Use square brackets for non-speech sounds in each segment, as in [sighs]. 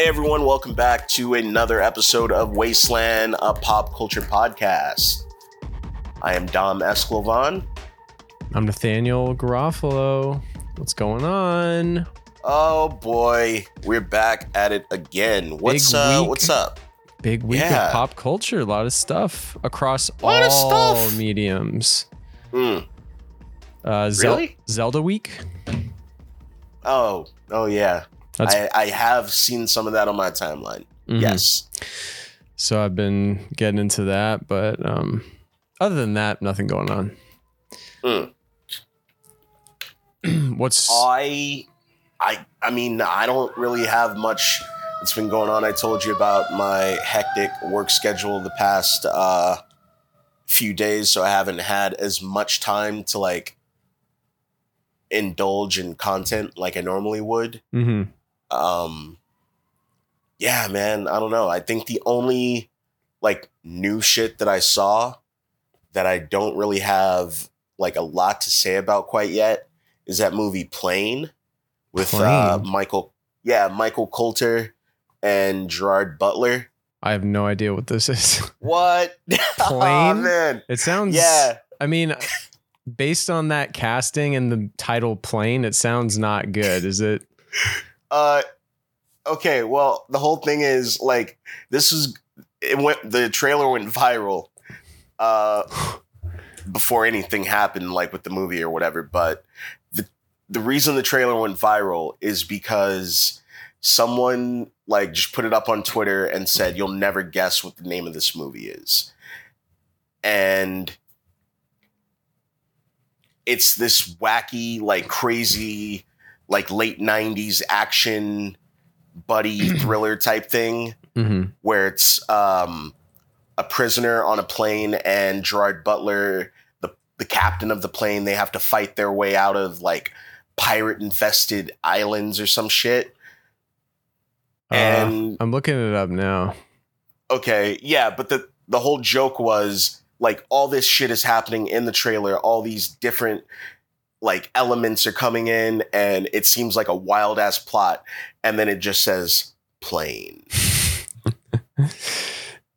Hey everyone, welcome back to another episode of Wasteland, a pop culture podcast. I am Dom Esclovan. I'm Nathaniel Garofalo. What's going on? Oh boy, we're back at it again. What's uh what's up? Big week Yeah. of pop culture. A lot of stuff across all mediums. Mm. Uh, Zel- Really? Zelda week. Oh, oh yeah. That's I, I have seen some of that on my timeline. mhm. Yes. So I've been getting into that, but um, other than that, nothing going on. Mm. [clears throat] What's I I I mean, I don't really have much that's been going on. I told you about my hectic work schedule the past uh few days, so I haven't had as much time to like indulge in content like I normally would. Mhm. Um yeah, man, I don't know. I think the only like new shit that I saw that I don't really have like a lot to say about quite yet is that movie Plane with uh, Michael yeah, Michael Colter and Gerard Butler. I have no idea what this is. [laughs] What? Aw, [laughs] Plane? man. It sounds Yeah. I mean, based on that casting and the title "Plane," it sounds not good. Is it? [laughs] Uh, okay. Well, the whole thing is like this is it went. The trailer went viral. Uh, before anything happened, like with the movie or whatever. But the the reason the trailer went viral is because someone like just put it up on Twitter and said, "You'll never guess what the name of this movie is," and it's this wacky, like crazy, like late '90s action buddy [clears throat] thriller type thing hmm where it's um, a prisoner on a plane and Gerard Butler, the the captain of the plane, they have to fight their way out of like pirate infested islands or some shit. And I'm looking it up now. okay, yeah, but the the whole joke was like all this shit is happening in the trailer, all these different like elements are coming in and it seems like a wild ass plot and then it just says plane. [laughs]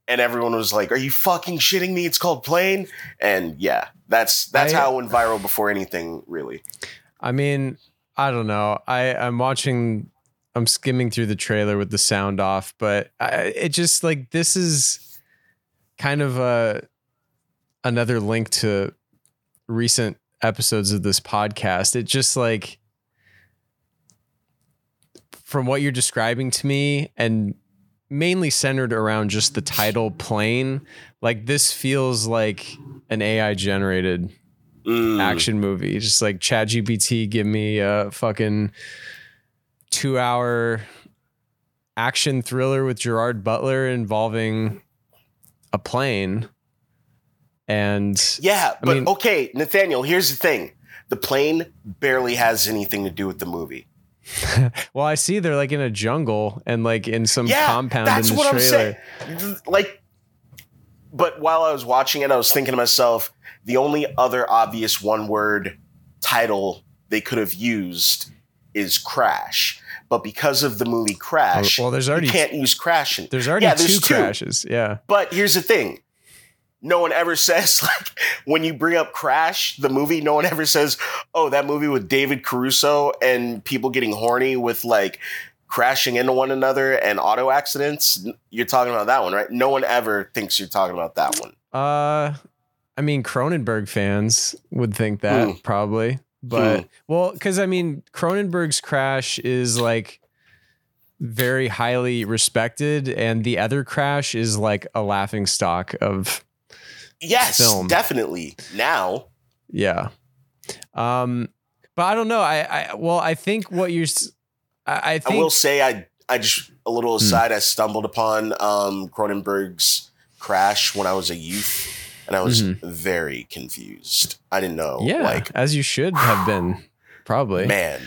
and everyone was like, "Are you fucking shitting me? It's called Plane." And yeah, that's that's I- how it went viral before anything really. I mean, I don't know. I I'm watching. I'm skimming through the trailer with the sound off, but I, it just like this is kind of a another link to recent episodes of this podcast. It just like from what you're describing to me and mainly centered around just the title plane like this feels like an ai generated Mm. action movie. Just like Chat GPT, give me a fucking two hour action thriller with Gerard Butler involving a plane. And Yeah, I but mean- okay, Nathaniel. Here's the thing: the plane barely has anything to do with the movie. [laughs] well, I see they're like in a jungle and like in some yeah, compound that's in the what trailer. I'm saying. Like, but while I was watching it, I was thinking to myself, the only other obvious one-word title they could have used is Crash. But because of the movie oh, Crash, Oh, well, there's already you can't use Crash. In, there's already Yeah, two two. crashes. Yeah. But here's the thing. No one ever [laughs] says like when you bring up Crash, the movie, no one ever says, "Oh, that movie with David Caruso and people getting horny with like crashing into one another and auto accidents." You're talking about that one, right? No one ever thinks you're talking about that one. Uh, I mean, Cronenberg fans would think that Hmm. probably, but well, because I mean, Cronenberg's Crash is like very highly respected, and the other Crash is like a laughing stock of Yes, Film. definitely. Now, yeah. Um, but I don't know. I, I well, I think what you're, s- I, I I think will say I I just a little Hmm. aside, I stumbled upon um Cronenberg's Crash when I was a youth and I was Mhm. very confused. I didn't know yeah, like as you should have been, probably. Man,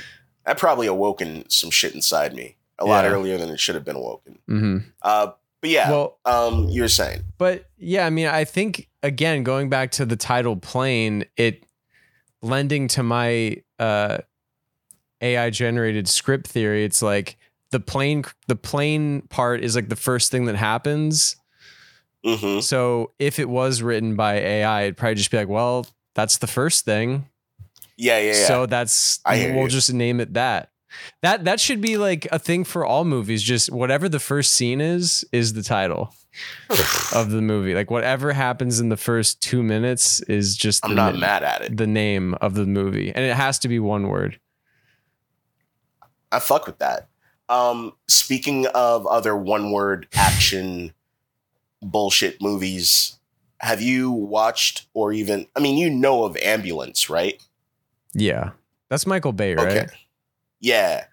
that probably awoken some shit inside me a lot Yeah. earlier than it should have been awoken. hmm Uh, but yeah, Well, um, you were saying, But yeah, I mean, I think again, going back to the title plane, it lending to my uh, AI generated script theory, it's like the plane the plane part is like the first thing that happens. hmm So if it was written by AI, it'd probably just be like, well, that's the first thing. Yeah, yeah, yeah. So that's we'll you. just name it that. That that should be like a thing for all movies. Just whatever the first scene is, is the title [sighs] of the movie. Like whatever happens in the first two minutes is just I'm not mad at it. the name of the movie, and it has to be one word. I fuck with that. Um, speaking of other one word action [laughs] bullshit movies, have you watched or even, I mean, you know of Ambulance, right? Yeah, that's Michael Bay, right? Okay. Yeah.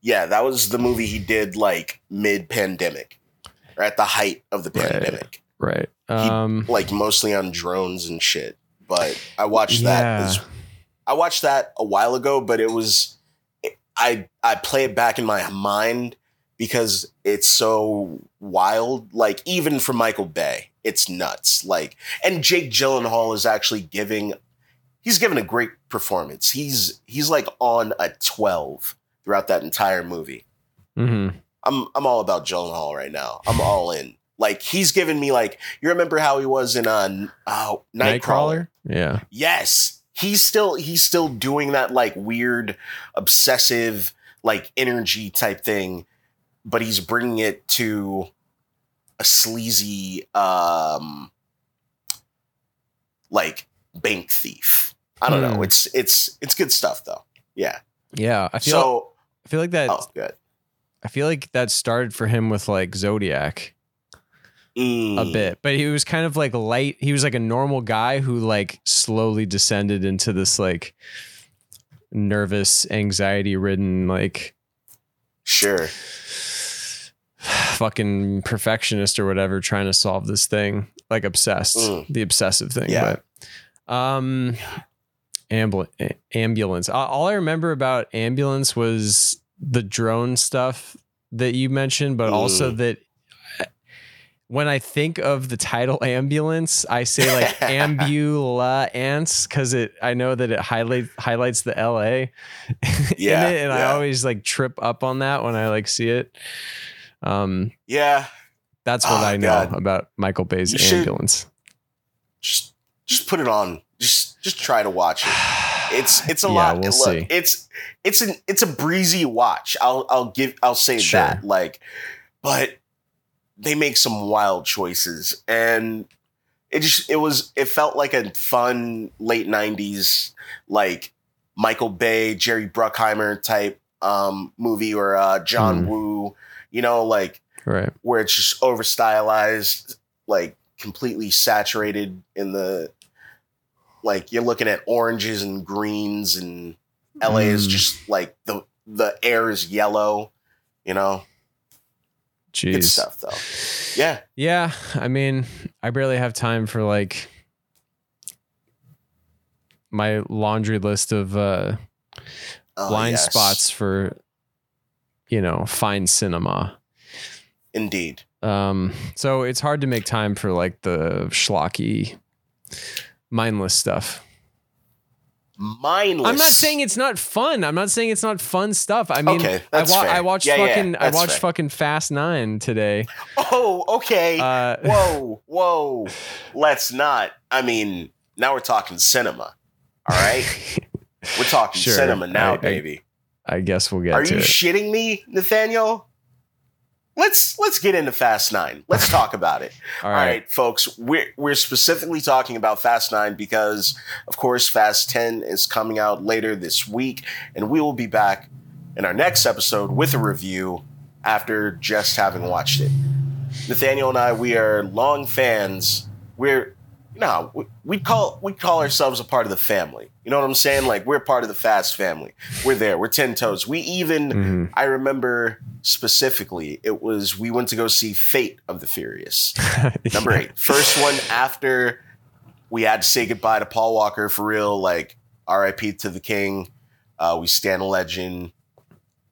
Yeah, that was the movie he did like mid pandemic or at the height of the pandemic, Right. Um, like mostly on drones and shit. But I watched that as I watched that a while ago, but it was I I play it back in my mind because it's so wild. Like even for Michael Bay, it's nuts. Like and Jake Gyllenhaal is actually giving he's given a great performance. He's he's like on a 12 throughout that entire movie. mhm. I'm I'm all about Gyllenhaal right now. I'm all in. Like he's given me like you remember how he was in uh, uh Nightcrawler? Yeah. Yes. He's still he's still doing that like weird obsessive like energy type thing, but he's bringing it to a sleazy um like bank thief. I don't know. Hmm. It's it's it's good stuff though. Yeah. Yeah. I feel. So I feel like that. oh good. I feel like that started for him with like Zodiac a Mm, bit, but he was kind of like light. He was like a normal guy who like slowly descended into this like nervous, anxiety ridden, like Sure. [sighs] fucking perfectionist or whatever trying to solve this thing like obsessed Mm. the obsessive thing Yeah. but um ambul- ambulance all i remember about ambulance was the drone stuff that you mentioned but also Mm. that uh, when I think of the title [laughs] ambulance, I say like [laughs] ambulance because it I know that it highlight highlights the LA [laughs] Yeah, in it, and I always like trip up on that when I like see it. Um, Yeah. that's what Oh, I know God. about Michael Bay's You ambulance. Just just put it on. Just just try to watch it. [sighs] [sighs] [sighs] It's it's a Yeah, lot. we'll Look, see. it's it's an it's a breezy watch. I'll I'll give I'll say Sure. that. Like, but they make some wild choices, and it just it was it felt like a fun late '90s like Michael Bay, Jerry Bruckheimer type um movie or uh John Hmm. Woo. You know, like Right. where it's just over stylized, like completely saturated in the like you're looking at oranges and greens and LA is Mm. just like the the air is yellow, you know? Good stuff though. Yeah. Yeah, I mean, I barely have time for like my laundry list of uh Oh, blind yes. spots for you know, fine cinema. Indeed. Um so it's hard to make time for like the schlocky mindless stuff. Mindless. I'm not saying it's not fun. I'm not saying it's not fun stuff. I mean, Okay, I, wa-. I watched Yeah, yeah, fucking I watched fair. fucking Fast 9 today. Oh, okay. Uh [laughs] whoa, whoa. Let's not. I mean, now we're talking cinema. All right? [laughs] We're talking Sure. cinema now, I- baby. I guess we'll get Are to you it. shitting me, Nathaniel? Let's let's get into Fast Nine. Let's talk [laughs] about it. All right, folks. We're we're specifically talking about Fast Nine because, of course, Fast Ten is coming out later this week, and we will be back in our next episode with a review after just having watched it. Nathaniel and I, we are long fans. We're no, we, we call we call ourselves a part of the family. You know what I'm saying? Like we're part of the Fast family. We're there. We're ten toes. We even Mhm. I remember specifically it was we went to go see Fate of the Furious. [laughs] Number Yeah. eight. First one after we had to say goodbye to Paul Walker for real, like RIP to the King. Uh, we stand a legend.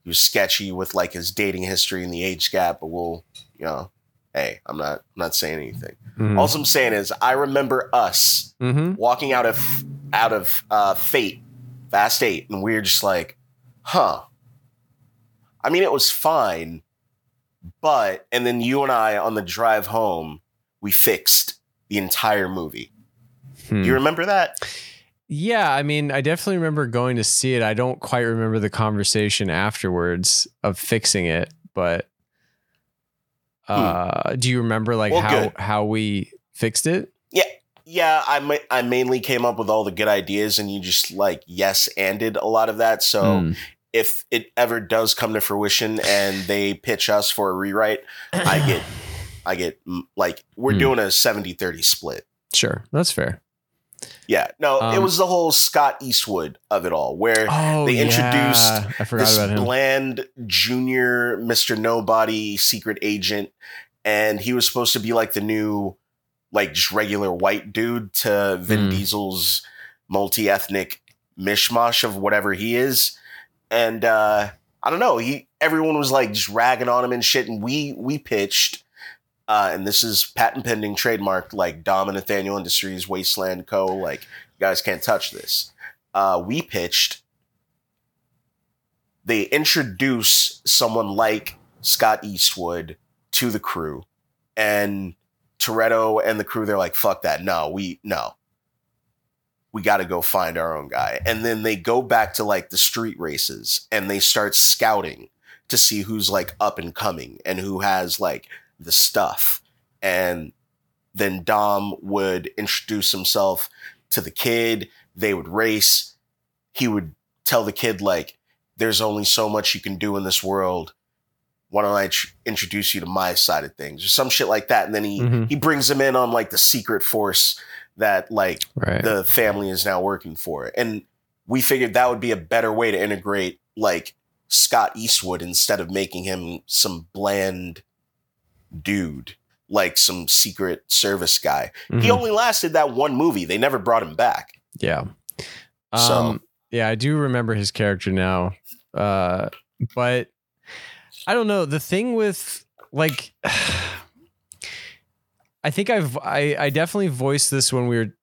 He was sketchy with like his dating history and the age gap, but we'll, you know, hey, I'm not I'm not saying anything. Mhm. All I'm saying is I remember us Mhm. walking out of out of uh, Fate, Fast Eight, and we are just like, huh. I mean, it was fine, but and then you and I on the drive home, we fixed the entire movie. Hmm. Do you remember that? Yeah, I mean, I definitely remember going to see it. I don't quite remember the conversation afterwards of fixing it, but uh, do you remember like Hmm. Well, how good. how we fixed it? Yeah, yeah. I ma- I mainly came up with all the good ideas, and you just like yes anded a lot of that. So Hmm. if it ever does come to fruition and they pitch us for a rewrite, I get [sighs] I get like we're Hmm. doing a 70-30 split. sure, that's fair. Yeah, no, it Um, was the whole Scott Eastwood of it all, where Oh, they introduced yeah. I forgot this about him. bland junior Mr. Nobody secret agent, and he was supposed to be like the new, like just regular white dude to Vin Hmm. Diesel's multi-ethnic mishmash of whatever he is, and uh, I don't know. He everyone was like just ragging on him and shit, and we we pitched. Uh, and this is patent pending trademark like Dom and Nathaniel Industries, Wasteland Co. Like, you guys can't touch this. Uh, we pitched they introduce someone like Scott Eastwood to the crew, and Toretto and the crew, they're like, fuck that. No, we, no. We got to go find our own guy. And then they go back to like the street races and they start scouting to see who's like up and coming and who has like the stuff. And then Dom would introduce himself to the kid. They would race. He would tell the kid, like, there's only so much you can do in this world. Why don't I tr- introduce you to my side of things or some shit like that? And then he Mhm. he brings him in on like the secret force that like Right. the family is now working for. And we figured that would be a better way to integrate like Scott Eastwood instead of making him some bland dude, like some secret service guy. He Mhm. only lasted that one movie. They never brought him back. Yeah. Um, So- yeah, I do remember his character now. Uh, but I don't know. The thing with like, [sighs] I think I've I I definitely voiced this when we were,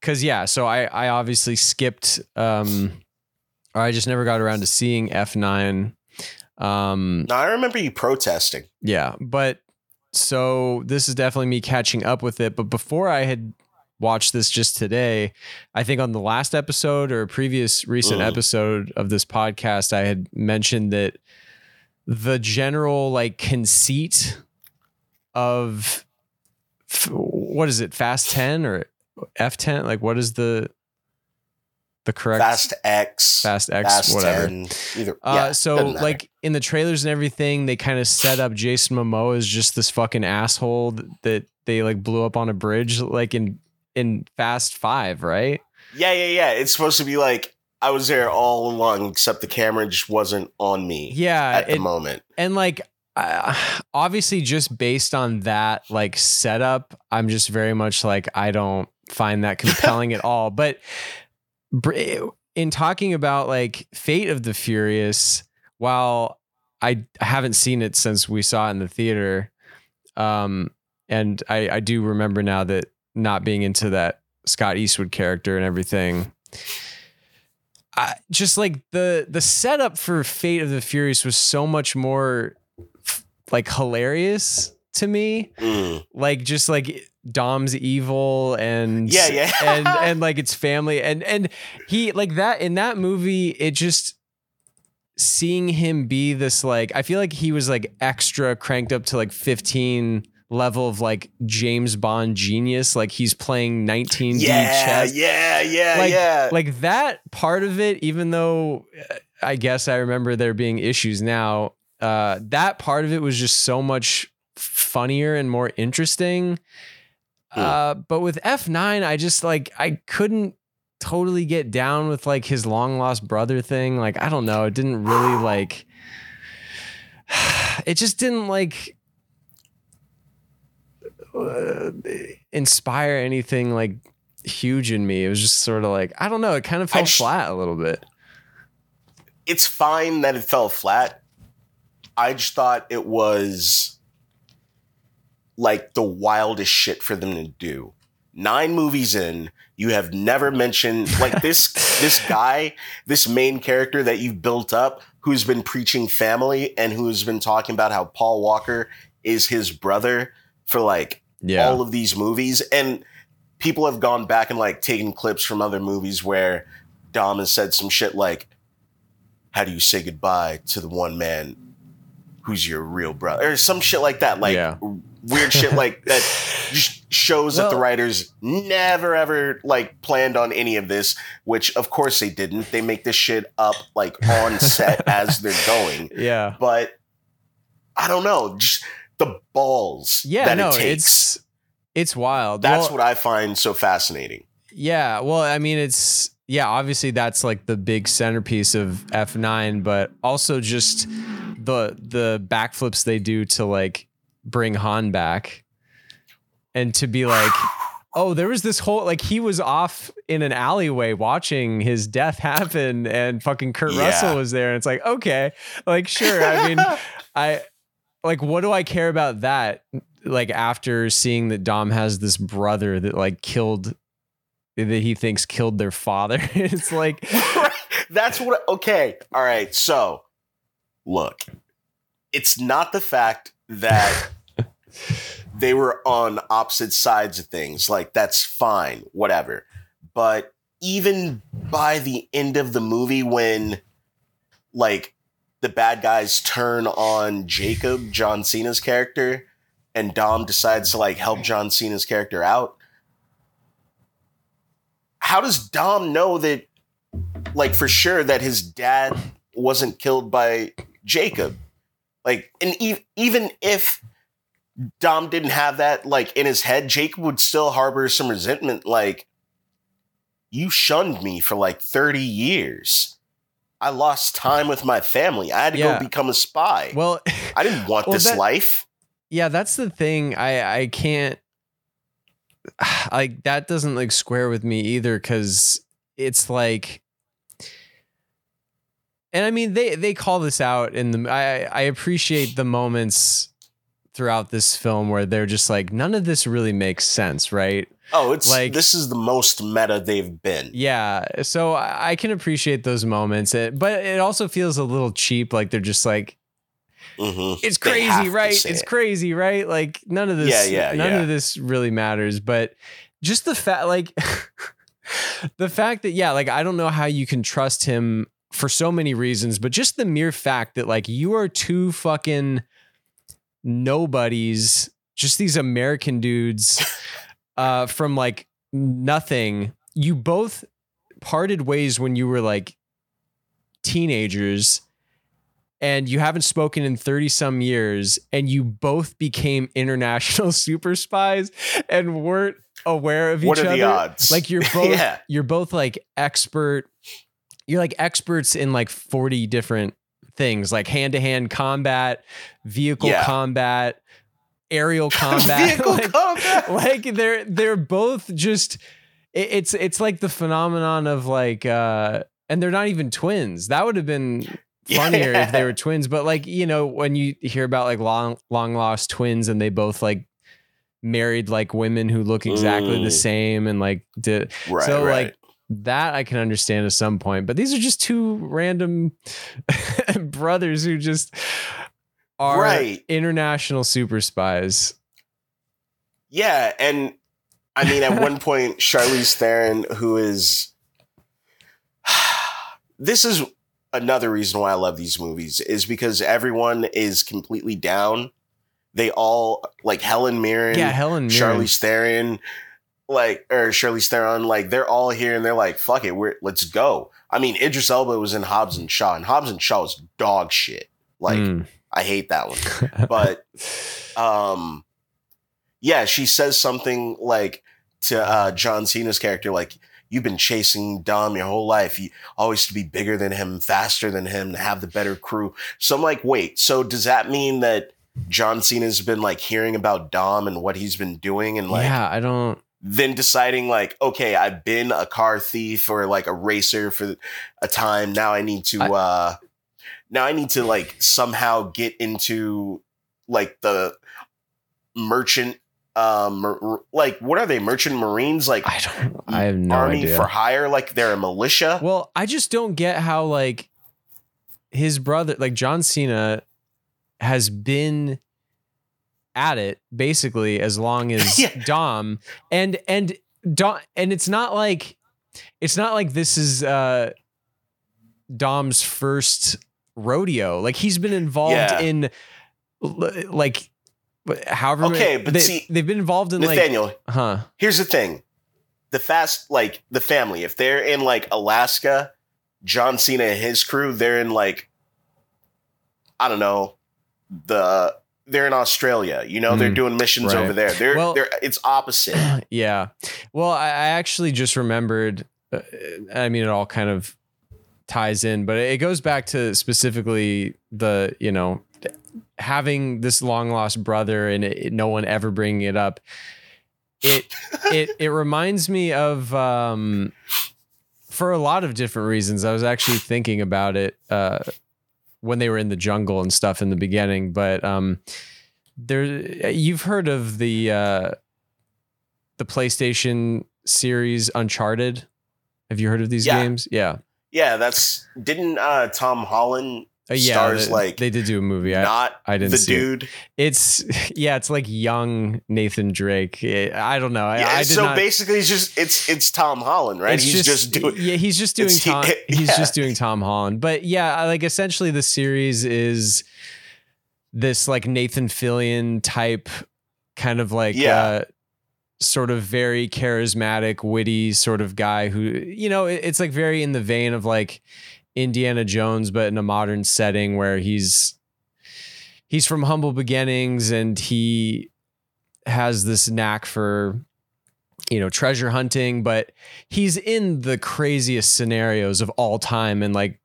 because yeah. So I I obviously skipped. Um, or I just never got around to seeing F nine. Um, Now I remember you protesting. yeah, but so this is definitely me catching up with it. But before I had watched this just today, I think on the last episode or a previous recent episode of this podcast, I had mentioned that the general like conceit of f- what is it, Fast 10 or F10? Like, what is the the correct Fast X, Fast X, Fast whatever. 10, either. Uh, yeah, so like in the trailers and everything, they kind of set up Jason Momoa as just this fucking asshole that they like blew up on a bridge, like in in Fast Five, right? yeah, yeah, yeah. It's supposed to be like I was there all along, except the camera just wasn't on me Yeah, at the moment. and like uh, [sighs] obviously just based on that like setup, I'm just very much like I don't find that [laughs] compelling at all. But in talking about like Fate of the Furious, while I haven't seen it since we saw it in the theater, um, and I, I do remember now that not being into that Scott Eastwood character and everything. I, just like the the setup for Fate of the Furious was so much more f- like hilarious to me Mm. like just like Dom's evil and [laughs] Yeah, yeah. and and like its family and and he like that in that movie it just seeing him be this like I feel like he was like extra cranked up to like 15 level of like James Bond genius like he's playing 19D Yeah, chess yeah, yeah, like, yeah. like that part of it, even though uh, I guess I remember there being issues now, uh, that part of it was just so much funnier and more interesting. Hmm. Uh, but with F9, I just like, I couldn't totally get down with like his long lost brother thing. Like, I don't know. It didn't really [sighs] like, [sighs] it just didn't like, uh, inspire anything like huge in me. It was just sort of like I don't know. It kind of fell just- flat a little bit. it's fine that it fell flat. I just thought it was like the wildest shit for them to do. Nine movies in, you have never mentioned like this this [laughs] guy, this main character that you've built up who's been preaching family and who's been talking about how Paul Walker is his brother for like Yeah. all of these movies and people have gone back and like taken clips from other movies where Dom has said some shit like how do you say goodbye to the one man who's your real brother or some shit like that like Yeah. weird shit like [laughs] that just shows that the writers never ever like planned on any of this which of course they didn't they make this shit up like on set [laughs] as they're going yeah. but I don't know, just the balls Yeah, that no, it takes. it's it's wild. That's Well, what I find so fascinating. Yeah, well, I mean, it's yeah, obviously that's like the big centerpiece of F9, but also just the the backflips they do to like bring Han back and to be like, [sighs] oh, there was this whole like he was off in an alleyway watching his death [laughs] happen, and fucking Kurt Yeah. Russell was there, and it's like, okay, like sure, I mean, [laughs] I like what do I care about that? Like after seeing that Dom has this brother that like killed that he thinks killed their father. [laughs] it's like That's what. Okay, all right. So, look, it's not the fact that [laughs] they were on opposite sides of things. Like that's fine, whatever. But even by the end of the movie, when like the bad guys turn on Jacob, John Cena's character, and Dom decides to like help John Cena's character out. How does Dom know that, like, for sure that his dad wasn't killed by Jacob? Like, and e- even if Dom didn't have that, like, in his head, Jacob would still harbor some resentment. Like, you shunned me for like 30 years. I lost time with my family. I had to Yeah. go become a spy. well [laughs] I didn't want Well, this that- life. yeah, that's the thing. I I can't [sighs] like that doesn't like square with me either cuz it's like and I mean they they call this out in the I I appreciate the moments throughout this film where they're just like none of this really makes sense, right? Oh, it's Like- this is the most meta they've been. Yeah, so I can appreciate those moments, eh, but it also feels a little cheap. Like they're just like, Mhm. it's crazy, right? It's it. crazy, right? Like none of this, Yeah, yeah, none yeah. of this really matters. But just the fact, like [laughs] the fact that, yeah, like I don't know how you can trust him for so many reasons, but just the mere fact that like you are two fucking nobodies, just these American dudes [laughs] uh, from like nothing. You both parted ways when you were like teenagers and you haven't spoken in 30 some years and you both became international [laughs] super spies and weren't aware of each What are other the odds? like you're [laughs] both Yeah. you're both like expert you're like experts in like 40 different things like hand-to-hand combat vehicle Yeah. combat aerial [laughs] combat Vehicle like, combat. like they're they're both just it- it's it's like the phenomenon of like uh and they're not even twins that would have been funnier if they were twins but like you know when you hear about like long long lost twins and they both like married like women who look exactly the Mm. same and like did Right, so right. like that I can understand at some point, but these are just two random [laughs] brothers who just are Right. international super spies. Yeah, and I mean, at one [laughs] point, Charlize Theron, who is, [sighs] this is another reason why I love these movies, is because everyone is completely down. They all like Helen Mirren, yeah, Helen Mirren. Charlize Theron, like or Shirley Theron, like they're all here and they're like, "Fuck it, we're let's go." I mean, Idris Elba was in Hobbs and Shaw, and Hobbs and Shaw was dog shit. Like, Mm. I hate that one [laughs] but um yeah she says something like to uh john cena's character like you've been chasing dom your whole life you always to be bigger than him faster than him to have the better crew so i'm like wait so does that mean that john cena's been like hearing about dom and what he's been doing and like yeah, I don't. Then deciding like okay i've been a car thief or like a racer for a time now i need to I- uh now i need to like somehow get into like the merchant um mer- like what are they merchant marines like I don't. I have no army idea. for hire like they're a militia well, I just don't get how like his brother, like John Cena, has been at it basically as long [laughs] as Yeah. Dom, and and Dom, and it's not like it's not like this is uh Dom's first rodeo. Like he's been involved Yeah. in like however many- Okay, but they, see, they've been involved in like Nathaniel, huh here's the thing. The fast like the family, if they're in like Alaska, John Cena and his crew, they're in like I don't know, the they're in Australia. You know, they're Mm, doing missions right. over there. They're Well- they're it's opposite. [clears throat] yeah. Well, I, I actually just remembered. Uh, I mean, it all kind of ties in, but it goes back to specifically the you know having this long lost brother and it, no one ever bringing it up. It [laughs] it it reminds me of um, for a lot of different reasons. I was actually thinking about it uh, when they were in the jungle and stuff in the beginning, but um, there you've heard of the uh, the PlayStation series Uncharted. Have you heard of these Yeah. games? Yeah. yeah, that's didn't uh Tom Holland Uh, yeah, stars they, like they did do a movie. I, not I didn't the see it. dude. It's [laughs] yeah, it's like young Nathan Drake. I don't know. I, Yeah, I so not. basically, it's just it's it's Tom Holland, right? He's just, doing. yeah, he's just doing it's- he- Tom. [laughs] he's yeah. just doing Tom Holland. But yeah, like essentially the series is this like Nathan Fillion type kind of like Yeah. uh, sort of very charismatic, witty sort of guy who you know it's like very in the vein of like Indiana Jones, but in a modern setting where he's he's from humble beginnings and he has this knack for you know treasure hunting but he's in the craziest scenarios of all time and like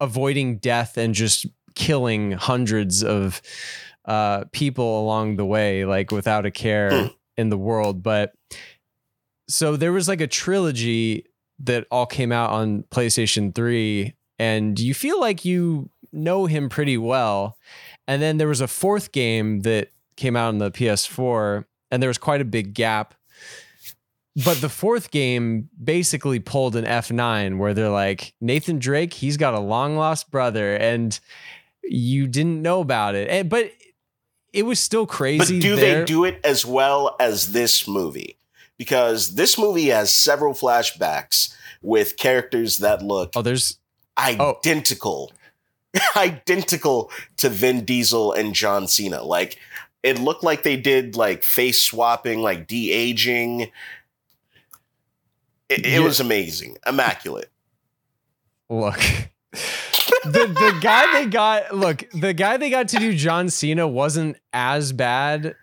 avoiding death and just killing hundreds of uh people along the way like without a care Hmm. in the world but so there was like a trilogy that all came out on PlayStation 3 and you feel like you know him pretty well and then there was a fourth game that came out on the PS4 and there was quite a big gap but the fourth game basically pulled an F9 where they're like, Nathan Drake, he's got a long lost brother, and you didn't know about it. And, but it was still But crazy. do there. they do it as well as this movie? Because this movie has several flashbacks with characters that look Oh, there's oh. identical, [laughs] identical to Vin Diesel and John Cena. Like it looked like they did like face swapping, like de aging. It, it Yeah. was amazing, immaculate. look. the the guy they got look the guy they got to do John Cena wasn't as bad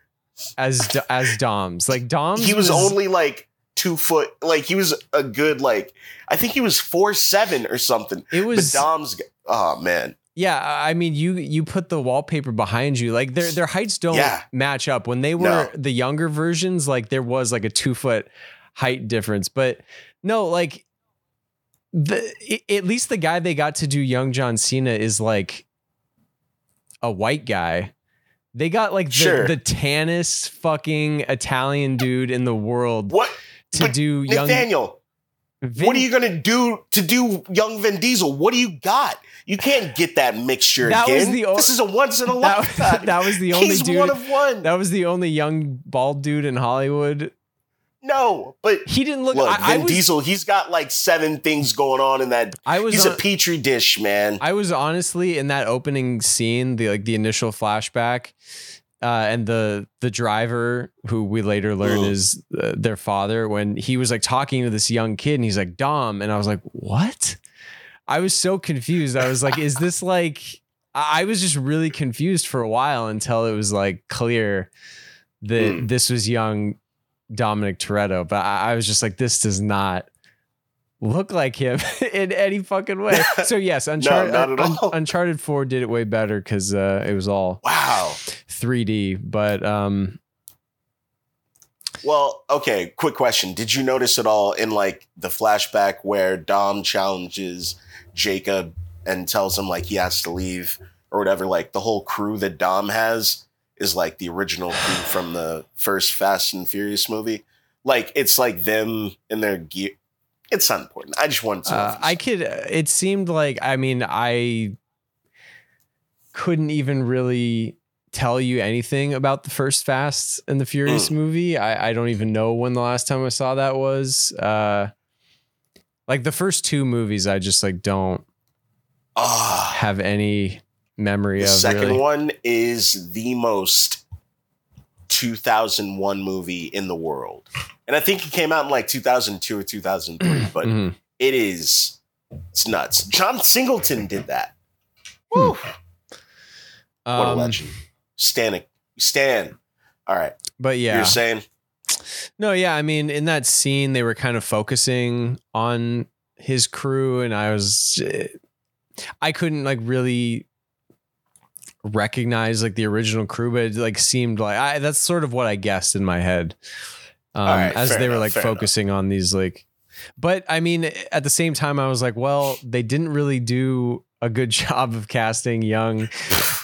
as as Dom's like Dom's He was only like two foot, like he was a good like I think he was four seven or something. it But was Dom's, oh man, Yeah, I mean, you you put the wallpaper behind you, like their their heights don't Yeah. match up. When they were No. the younger versions, like there was like a two foot height difference, but no, like the at least the guy they got to do young John Cena is like a white guy. They got like the, Sure. the tannest fucking Italian dude in the world what to but do young. Nathaniel? Vin- what are you gonna do to do young Vin Diesel? What do you got? You can't get that mixture That again. the o- this is a once in a [laughs] that, lifetime. [laughs] that was the only He's dude. one of one. that was the only young bald dude in Hollywood no, but he didn't look. look, I, I was, Diesel. He's got like seven things going on in that. I was. He's on- a petri dish, man. I was honestly in that opening scene, the like the initial flashback, uh, and the the driver who we later learn Ugh. is uh, their father. When he was like talking to this young kid, and he's like Dom, and I was like, what? I was so confused. I was like, is this [laughs] like? I was just really confused for a while until it was like clear that Hmm. this was young Dominic Toretto. But I, I was just like, this does not look like him [laughs] in any fucking way. [laughs] So yes, Uncharted, at Un- Uncharted Four did it way better because uh, it was all wow. 3D. But um, Well, okay. Quick question: Did you notice at all in like the flashback where Dom challenges Jacob and tells him like he has to leave or whatever? Like the whole crew that Dom has is like the original [sighs] from the first Fast and Furious movie. Like it's like them in their gear. It's not important. I just wanted to. uh, I could. It seemed like I mean I couldn't even really tell you anything about the first Fast and the Furious Mm. movie. I, I don't even know when the last time I saw that was. Uh, like the first two movies, I just like don't Ah, have any memory the of. second really. one is the most 2001 movie in the world, and I think it came out in like 2002 or 2003. [clears throat] But Mhm. it is it's nuts. John Singleton did that. Woo! What a Um, legend. Stan, Stan. All right, but yeah, you're saying No, yeah. I mean, in that scene, they were kind of focusing on his crew, and I was, I couldn't like really recognize like the original crew, but it like seemed like I, that's sort of what I guessed in my head um, right, as they were enough, like fair enough. focusing on these like. But I mean, at the same time, I was like, well, they didn't really do a good [laughs] job of casting young,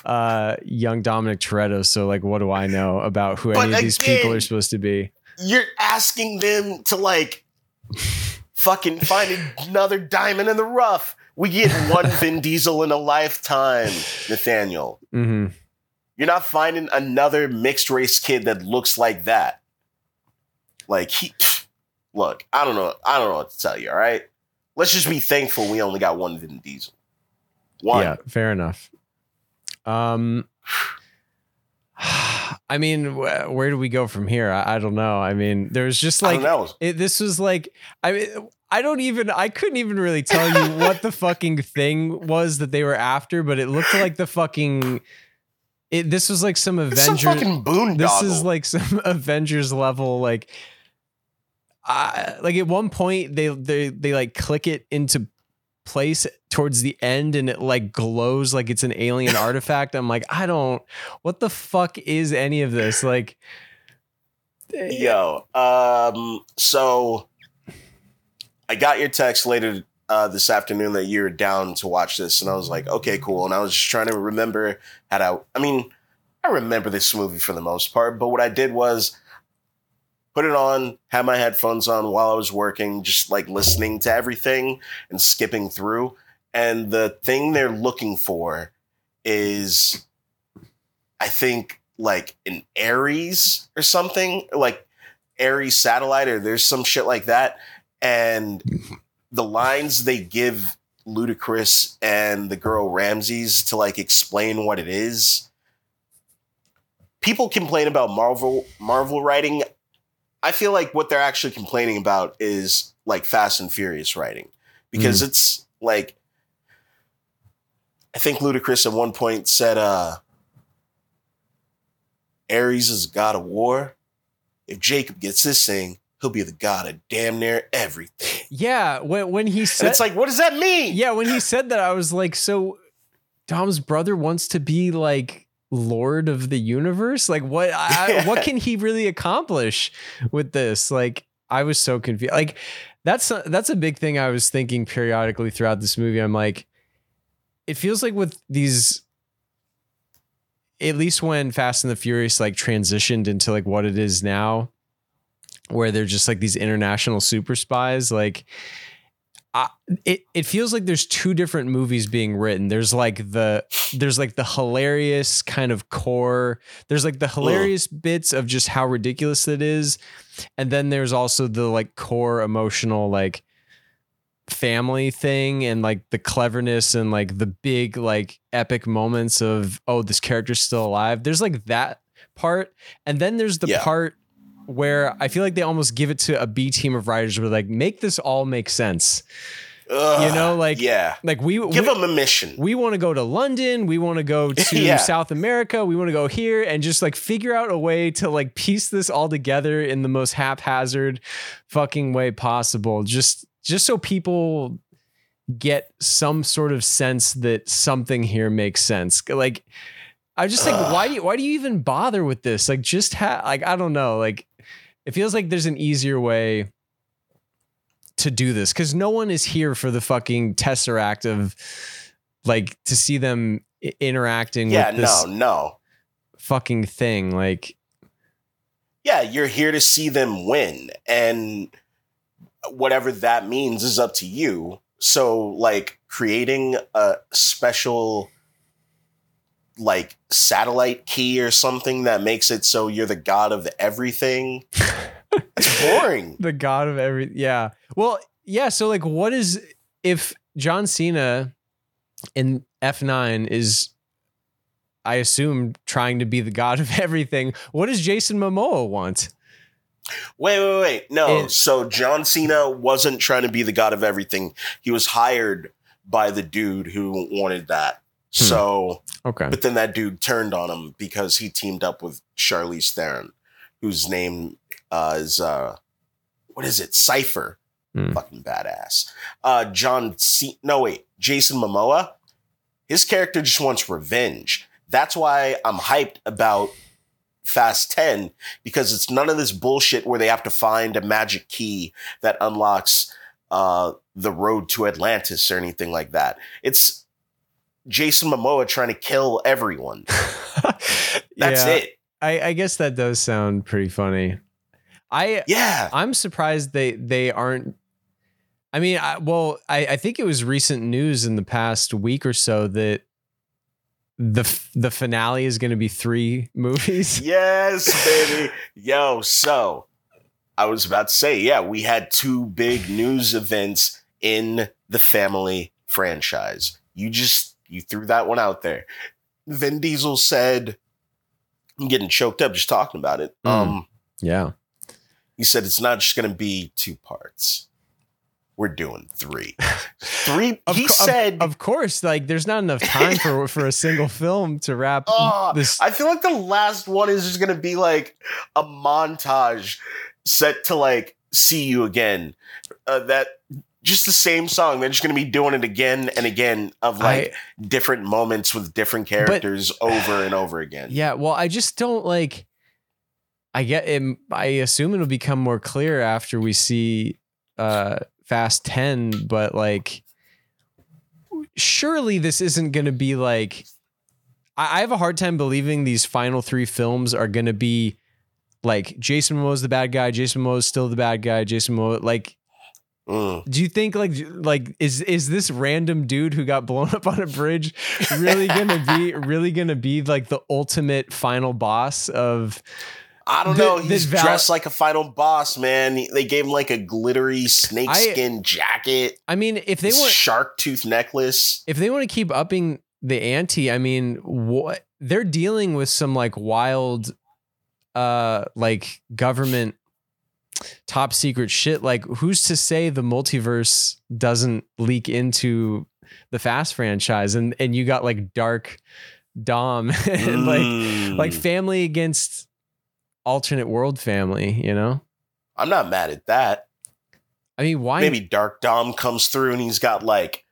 uh, young Dominic Toretto. So like, what do I know about who But any of these people are supposed to be? you're asking them to like fucking find another diamond in the rough. We get one Vin [laughs] Diesel in a lifetime, Nathaniel. hmm You're not finding another mixed race kid that looks like that. Like he, look, I don't know, I don't know what to tell you. All right, let's just be thankful we only got one Vin Diesel. One. Yeah, fair enough. Um, [sighs] I mean, wh- where do we go from here? I, I don't know. I mean, there's just like it, this was like I mean, I don't even I couldn't even really tell you [laughs] what the fucking thing was that they were after, but it looked like the fucking. It, this was like some It's some Avengers. fucking boondoggle. This is like some [laughs] Avengers level like. I like at one point they they they like click it into place towards the end and it like glows like it's an alien [laughs] artifact. I'm like, I don't what the fuck is any of this? Like Yo, um, so I got your text later uh, this afternoon that you're down to watch this, and I was like, okay, cool. And I was just trying to remember how to. I mean, I remember this movie for the most part, but what I did was put it on, had my headphones on while I was working, just like listening to everything and skipping through. And the thing they're looking for is, I think, like an Aries or something, like Aries satellite, or there's some shit like that. And the lines they give Ludacris and the girl Ramsey to like explain what it is. People complain about Marvel Marvel writing. I feel like what they're actually complaining about is like Fast and Furious writing because it's like I think Ludacris at one point said uh Ares is a god of war. If Jacob gets this thing, he'll be the god of damn near everything. yeah, when when he And said it's like, what does that mean? Yeah, when he said that I was like, so Dom's brother wants to be like lord of the universe? Like what I, [laughs] what can he really accomplish with this? Like I was so confused. Like that's a, that's a big thing I was thinking periodically throughout this movie. I'm like it feels like with these at least when Fast and the Furious like transitioned into like what it is now where they're just like these international super spies like I, it it feels like there's two different movies being written. There's like the there's like the hilarious kind of core. There's like the hilarious bits of just how ridiculous it is, and then there's also the like core emotional like family thing and like the cleverness and like the big like epic moments of oh this character's still alive. There's like that part, and then there's the Yeah. part where I feel like they almost give it to a B team of writers where like make this all make sense. Ugh, You know, like- yeah, Like we give we, them a mission. we want to go to London, we want to go [laughs] to Yeah. South America, we want to go here and just like figure out a way to like piece this all together in the most haphazard fucking way possible. Just just so people get some sort of sense that something here makes sense. Like I just think Ugh. why do you why do you even bother with this? Like just ha- like I don't know, like it feels like there's an easier way to do this because no one is here for the fucking tesseract of like to see them i- interacting yeah, with this no, no. fucking thing like Yeah, you're here to see them win, and whatever that means is up to you. So, like, creating a special like satellite key or something that makes it so you're the god of everything. it's [laughs] boring. the god of every yeah. Well, yeah, so like what is if John Cena in F9 is I assume trying to be the god of everything, what does Jason Momoa want? Wait, wait, wait. No. It- so John Cena wasn't trying to be the god of everything. He was hired by the dude who wanted that. Hmm. So, Okay. but then that dude turned on him because he teamed up with Charlize Theron, whose name uh, is uh, what is it? Cipher. Hmm. Fucking badass. Uh, John C. No, wait. Jason Momoa. His character just wants revenge. That's why I'm hyped about Fast 10 because it's none of this bullshit where they have to find a magic key that unlocks uh, the road to Atlantis or anything like that. It's Jason Momoa trying to kill everyone. [laughs] That's Yeah, it. I, I guess that does sound pretty funny. I Yeah. I'm surprised they they aren't. I mean, I, well, I, I think it was recent news in the past week or so that the f- the finale is going to be three [laughs] movies. Yes, [laughs] baby. Yo, so I was about to say, yeah, we had two big news events in the family franchise. You just you threw that one out there. Vin Diesel said, I'm getting choked up just talking about it. Mm. Um, Yeah, he said it's not just gonna be two parts. We're doing three. Three [laughs] Of he co- said of course. Like, there's not enough time for [laughs] for a single film to wrap Oh, this. I feel like the last one is just gonna be like a montage set to like "See You Again." Uh, that just the same song. They're just gonna be doing it again and again of like different moments with different characters over and over again. Yeah, well, I just don't like. I get it. I assume it'll become more clear after we see uh Fast Ten, but like, surely this isn't going to be like. I, I have a hard time believing these final three films are going to be like Jason Momoa's the bad guy, Jason Momoa's still the bad guy, Jason Momoa like. Mm. Do you think like like is is this random dude who got blown [laughs] up on a bridge really gonna be really gonna be like the ultimate final boss of I don't The- know. He's val- dressed like a final boss, man. They gave him like a glittery snakeskin jacket, I mean if they want shark tooth necklace. if they want to keep upping the ante, I mean what they're dealing with some like wild uh like government top secret shit like who's to say the multiverse doesn't leak into the fast franchise and and you got like dark dom [laughs] and like Mm. like family against alternate world family you know I'm not mad at that. i mean why maybe Dark Dom comes through and he's got like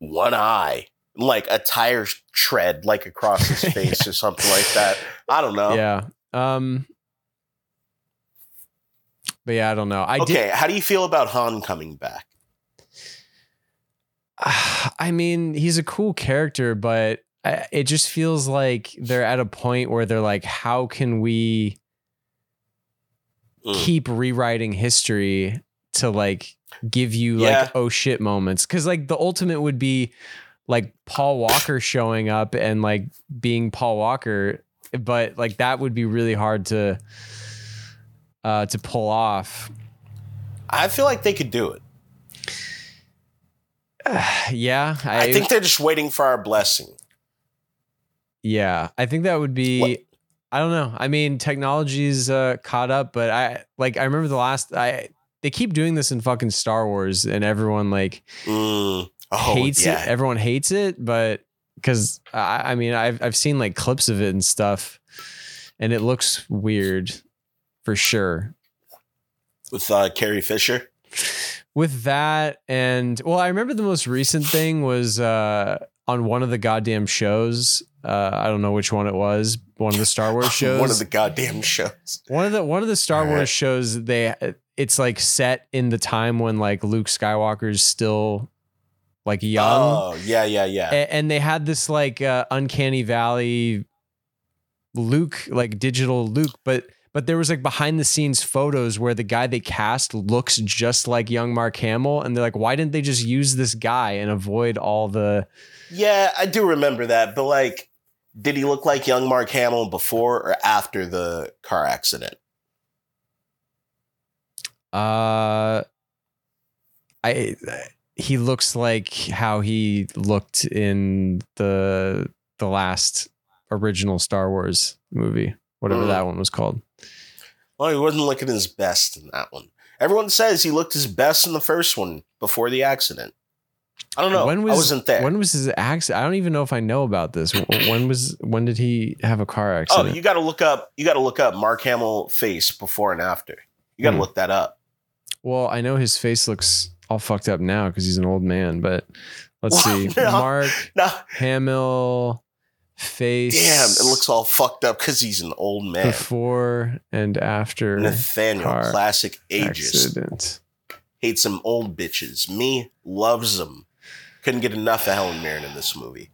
one eye, like a tire tread like across his [laughs] face or something like that. I don't know. yeah um but yeah i don't know i did okay, how do you feel about Han coming back? [sighs] I mean, he's a cool character, but it just feels like they're at a point where they're like, how can we Mm. keep rewriting history to like give you Yeah. like oh shit moments? Because like the ultimate would be like Paul Walker showing up and like being Paul Walker, but like that would be really hard to uh to pull off. I feel like they could do it. [sighs] yeah, I, think they're just waiting for our blessing. Yeah, I think that would be. What- I don't know. I mean, technology's uh, caught up, but I like. I remember the last. I they keep doing this in fucking Star Wars, and everyone like Mm. Oh, hates yeah. it. Everyone hates it, but because I, I mean, I've I've seen like clips of it and stuff, and it looks weird, for sure. With uh, Carrie Fisher. With that, and well, I remember the most recent thing was uh, on one of the goddamn shows. Uh, I don't know which one it was. One of the Star Wars shows. [laughs] One of the goddamn shows. One of the one of the Star All Wars shows they it's like set in the time when like Luke Skywalker's still like young. Oh, yeah, yeah, yeah. A- and they had this like uh, uncanny valley Luke like digital Luke but but there was like behind the scenes photos where the guy they cast looks just like young Mark Hamill and they're like why didn't they just use this guy and avoid all the Yeah, I do remember that, but like, did he look like young Mark Hamill before or after the car accident? Uh, I he looks like how he looked in the the last original Star Wars movie, whatever Mm. that one was called. Well, he wasn't looking his best in that one. Everyone says he looked his best in the first one before the accident. I don't know. When was I wasn't there. When was his accident? I don't even know if I know about this. When was when did he have a car accident? oh, you got to look up. You got to look up Mark Hamill face before and after. You got to Hmm. look that up. well, I know his face looks all fucked up now because he's an old man. But let's Well, see, [laughs] no. Mark No, Hamill face. damn, it looks all fucked up because he's an old man. before and after Nathaniel, classic ages. accident. Hates some old bitches. Me loves them. Couldn't get enough of Helen Mirren in this movie.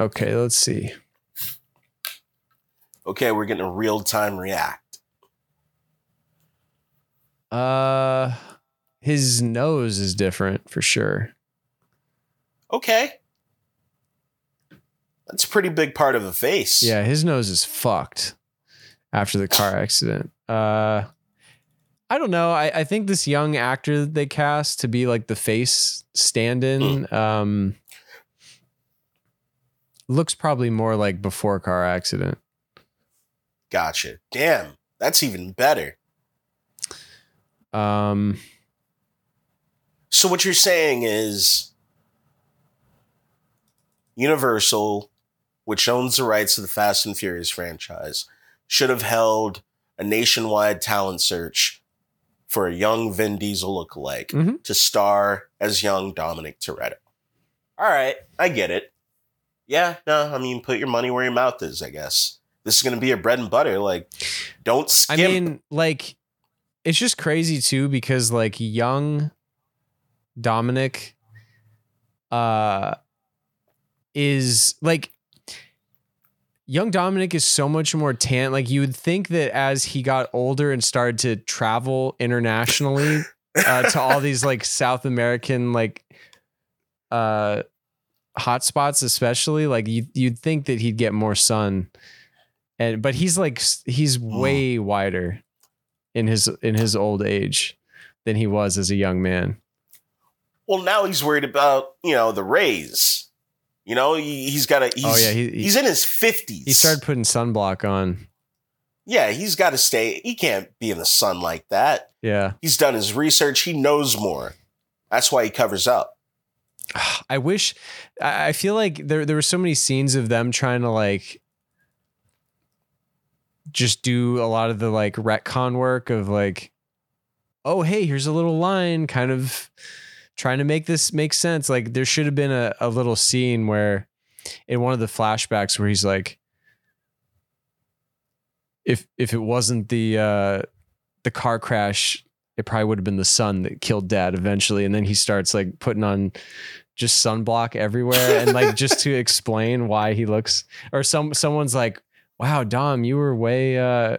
Okay, let's see. Okay, we're getting a real time react. Uh, his nose is different for sure. Okay. That's a pretty big part of the face. Yeah, his nose is fucked after the car accident. Uh I don't know. I, I think this young actor that they cast to be like the face stand-in um looks probably more like before car accident. Gotcha. Damn. That's even better. Um So what you're saying is Universal, which owns the rights to the Fast and Furious franchise, should have held a nationwide talent search for a young Vin Diesel lookalike Mhm. to star as young Dominic Toretto. All right, I get it. Yeah, no, I mean, put your money where your mouth is, I guess. This is going to be your bread and butter. Like, don't I mean, like, it's just crazy too because like young Dominic uh is like young Dominic is so much more tan. Like you would think that as he got older and started to travel internationally uh, to all these like South American like uh hotspots, especially like you you'd think that he'd get more sun. And but he's like he's way wider in his in his old age than he was as a young man. Well, now he's worried about you know the rays. You know, he, he's got to. Oh, he's, Oh, yeah, he- he- he's in his fifties. He started putting sunblock on. Yeah, he's got to stay. He can't be in the sun like that. Yeah. He's done his research. He knows more. That's why he covers up. [sighs] I wish I I feel like there there were so many scenes of them trying to like just do a lot of the like retcon work of like oh hey here's a little line kind of trying to make this make sense like there should have been a, a little scene where in one of the flashbacks where he's like if if it wasn't the uh the car crash it probably would have been the sun that killed dad eventually. And then he starts like putting on just sunblock everywhere and like just to [laughs] explain why he looks or some someone's like wow dom you were way uh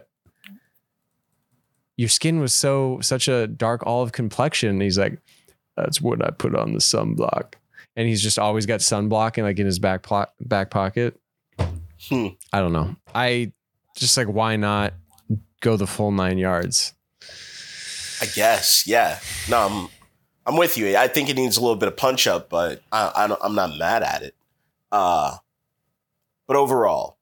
your skin was so such a dark olive complexion. And he's like that's what i put on the sunblock and he's just always got sunblock and like in his back plo- back pocket Hmm. i don't know i just like why not go the full nine yards I guess. Yeah. No, I'm. I'm with you. I think it needs a little bit of punch up, but I, I don't, I'm not mad at it. Uh, but overall,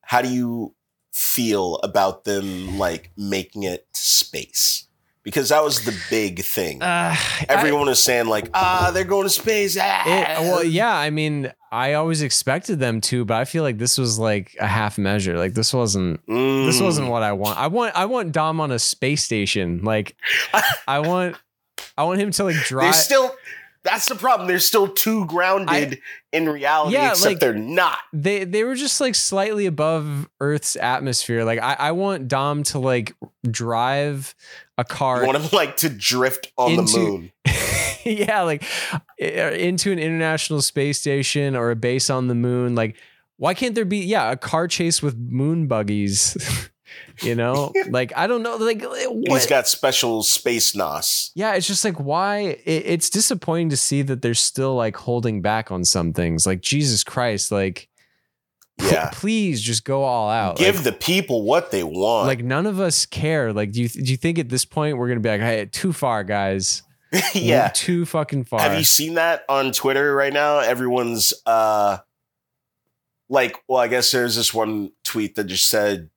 how do you feel about them like making it to space? Because that was the big thing. [sighs] uh, Everyone was saying like, ah, they're going to space. Ah. It, well, yeah. I mean, I always expected them to, but I feel like this was like a half measure. Like this wasn't. This Mm. wasn't what I want. I want. I want Dom on a space station. Like, [laughs] I want. I want him to like They're still. That's the problem. They're still too grounded in reality, Yeah, except like- they're not. they they were just like slightly above Earth's atmosphere. Like I, I want Dom to like drive a car You want them like to drift on Into- the moon. [laughs] yeah, like uh, into an international space station or a base on the moon. Like, why can't there be yeah a car chase with moon buggies? [laughs] you know, [laughs] like I don't know, like what? He's got special space nos. yeah, it's just like why it, it's disappointing to see that they're still like holding back on some things. Like Jesus Christ, like Yeah. please just go all out. Give Like, the people what they want. like none of us care. Like, do you do you think at this point we're gonna be like, hey, too far, guys? [laughs] yeah. too fucking far. Have you seen that on Twitter right now? Everyone's uh like, well, I guess there's this one tweet that just said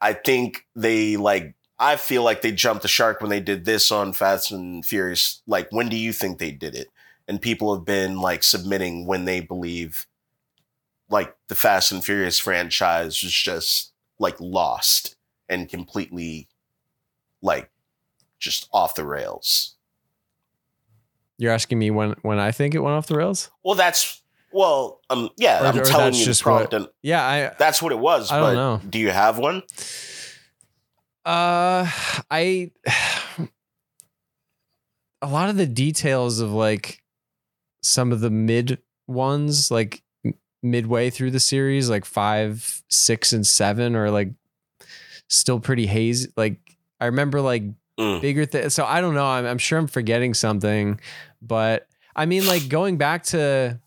I think they like I feel like they jumped the shark when they did this on Fast and Furious. Like, when do you think they did it? And people have been like submitting when they believe like the Fast and Furious franchise was just like lost and completely like just off the rails. You're asking me when when I think it went off the rails? Well, that's well, um, yeah. Or- I'm or telling you just prompt, and Yeah, I that's what it was. I don't but know. Do you have one? Uh, I [sighs] a lot of the details of like some of the mid ones, like midway through the series, like five, six, and seven, are like still pretty hazy. Like I remember like Mm. bigger things. So I don't know. I'm, I'm sure I'm forgetting something, but I mean, like going back to,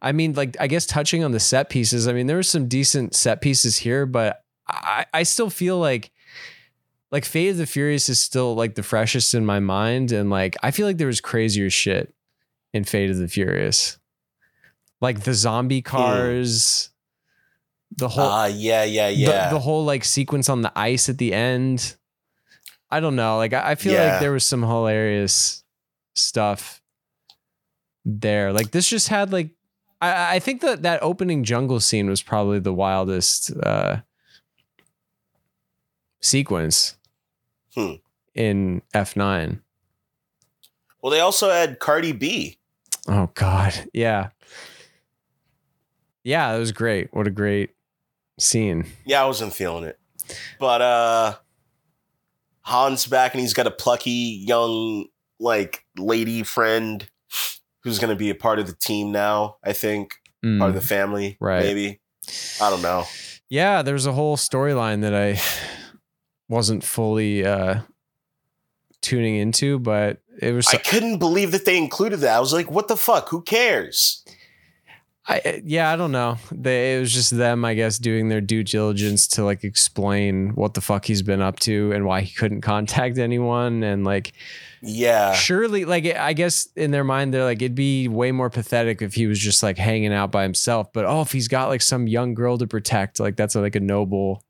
I mean, like I guess touching on the set pieces. I mean, there were some decent set pieces here, but I, I still feel like, like Fate of the Furious is still like the freshest in my mind, and like I feel like there was crazier shit in Fate of the Furious, like the zombie cars, the whole Ah, yeah, yeah, the- yeah. the, whole like sequence on the ice at the end. I don't know. Like I, I feel Yeah. like there was some hilarious stuff there. Like this just had like I, I think that that opening jungle scene was probably the wildest uh sequence Hmm. in F9. well, they also had Cardi B. Oh god. Yeah. Yeah, it was great. What a great scene. Yeah, I wasn't feeling it, but uh, Han's back, and he's got a plucky young like lady friend who's going to be a part of the team now. I think Mm. part of the family, Right. Maybe I don't know. yeah there's a whole storyline that i wasn't fully uh tuning into but it was I couldn't believe that they included that. I was like, what the fuck? Who cares? I, yeah i don't know they, it was just them i guess doing their due diligence to like explain what the fuck he's been up to and why he couldn't contact anyone and like Yeah. surely like i guess in their mind they're like it'd be way more pathetic if he was just like hanging out by himself but oh if he's got like some young girl to protect like that's like a noble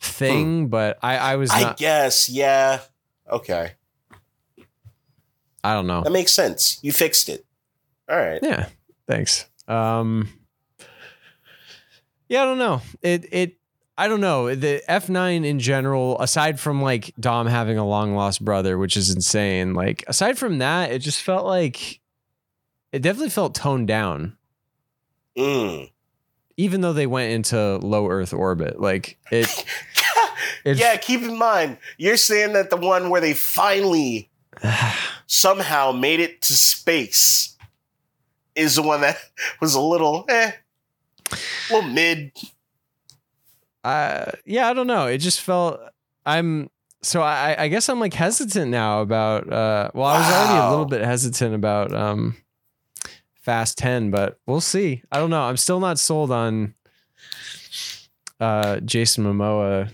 thing but i i was I guess. Yeah. Okay. i don't know That makes sense. You fixed it. All right. Yeah, thanks. Um, yeah, I don't know. It it I don't know the F nine in general. Aside from like Dom having a long lost brother, which is insane. Like aside from that, it just felt like it definitely felt toned down. Mm. Even though they went into low Earth orbit, like it. [laughs] it yeah, keep in mind, you're saying that the one where they finally [sighs] somehow made it to space is the one that [laughs] was a little eh, a little mid. Uh, yeah, I don't know. It just felt I'm so I I guess I'm like hesitant now about uh well I was already a little bit hesitant about um Fast 10, but we'll see. I don't know. I'm still not sold on uh Jason Momoa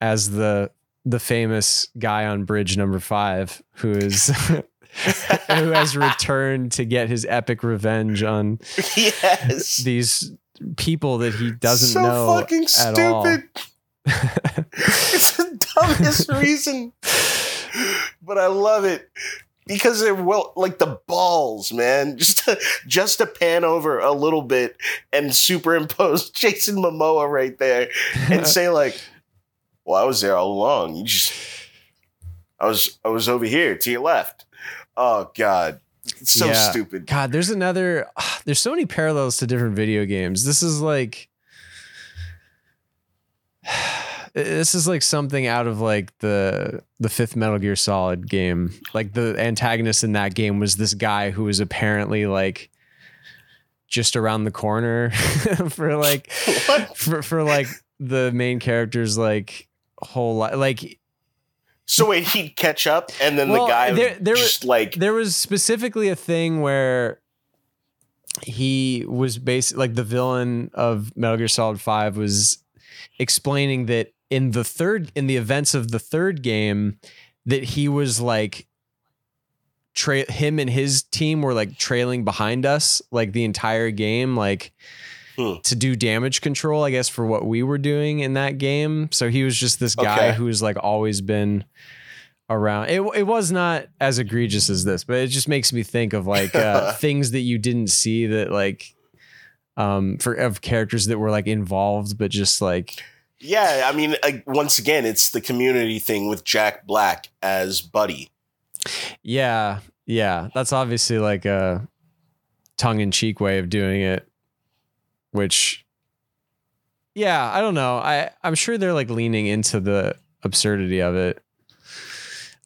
as the the famous guy on bridge number 5 who is [laughs] who has [laughs] returned to get his epic revenge on yes. these people that he doesn't so know fucking at all. stupid. [laughs] it's the dumbest [laughs] reason, but I love it because they're well, like the balls, man. [laughs] Just to, just to pan over a little bit and superimpose Jason Momoa right there and say like, "Well, I was there all along. You just, I was, I was over here to your left." Oh God, it's so Yeah. stupid. God, there's another. [sighs] There's so many parallels to different video games. This is like. [sighs] This is like something out of like the the fifth Metal Gear Solid game. Like the antagonist in that game was this guy who was apparently like just around the corner [laughs] for like [laughs] for for like the main character's like whole life. Like So wait, he'd catch up, and then Well, the guy there- there was- like there was specifically a thing where he was basically like the villain of Metal Gear Solid 5 was explaining that in the third in the events of the third game that he was like tra- him and his team were like trailing behind us like the entire game like Hmm. to do damage control I guess for what we were doing in that game so he was just this guy Okay. who's like always been around it, it was not as egregious as this but it just makes me think of like uh, [laughs] things that you didn't see that like um for of characters that were like involved but just like Yeah, I mean, uh, once again, it's the community thing with Jack Black as Buddy. yeah yeah that's obviously like a tongue-in-cheek way of doing it which yeah i don't know i i'm sure they're like leaning into the absurdity of it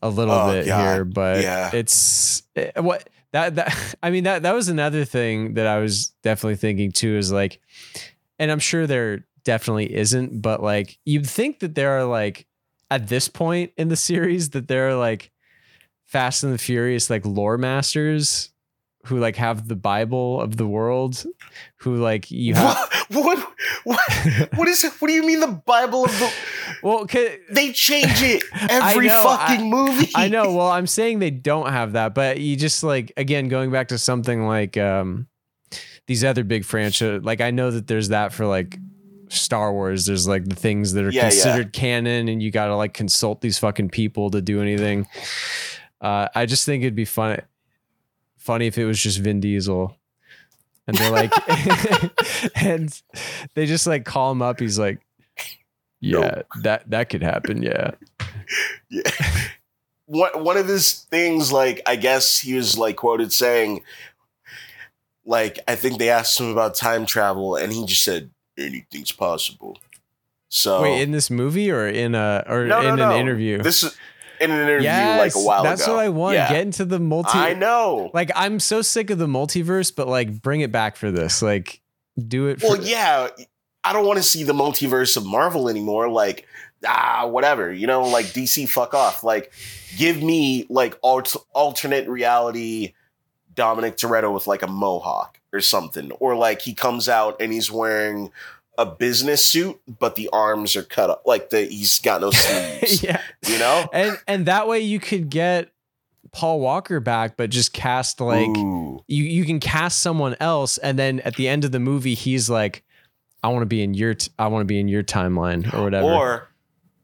a little Oh, bit God. here but Yeah. it's eh, what that that [laughs] i mean that that was another thing that i was definitely thinking too is like and i'm sure there definitely isn't but like you'd think that there are like at this point in the series that there are like fast and the furious like lore masters who like have the bible of the world who like you have what, what, what, what is it? What do you mean the Bible of the? [laughs] well 'cause- They change it [laughs] every know, fucking movie. I know. Well, I'm saying they don't have that, but you just like again going back to something like um these other big franchise. Like I know that there's that for like Star Wars. There's like the things that are Yeah, yeah. considered canon, and you got to like consult these fucking people to do anything. Uh, I just think it'd be fun, funny if it was just Vin Diesel. And they're like, [laughs] [laughs] and they just like call him up. He's like, yeah, that that could happen. Yeah. [laughs] Yeah. One one of his things, like I guess he was like quoted saying, like I think they asked him about time travel, and he just said anything's possible. So Wait, in this movie or in a or No, no, in no. an interview? this is in an interview yes, like a while that's ago. what I want. Yeah. Get into the multi. I know. Like I'm so sick of the multiverse, but like bring it back for this. Like do it. For, Well, yeah, I don't want to see the multiverse of Marvel anymore. Like, ah, whatever, you know, like DC, fuck off. Like, give me like alt- alternate reality Dominic Toretto with like a mohawk or something, or like he comes out and he's wearing a business suit, but the arms are cut up, like the he's got no [laughs] sleeves. yeah, You know, and and that way you could get Paul Walker back, but just cast like Ooh. you you can cast someone else, and then at the end of the movie, he's like, I want to be in your t- I want to be in your timeline or whatever. or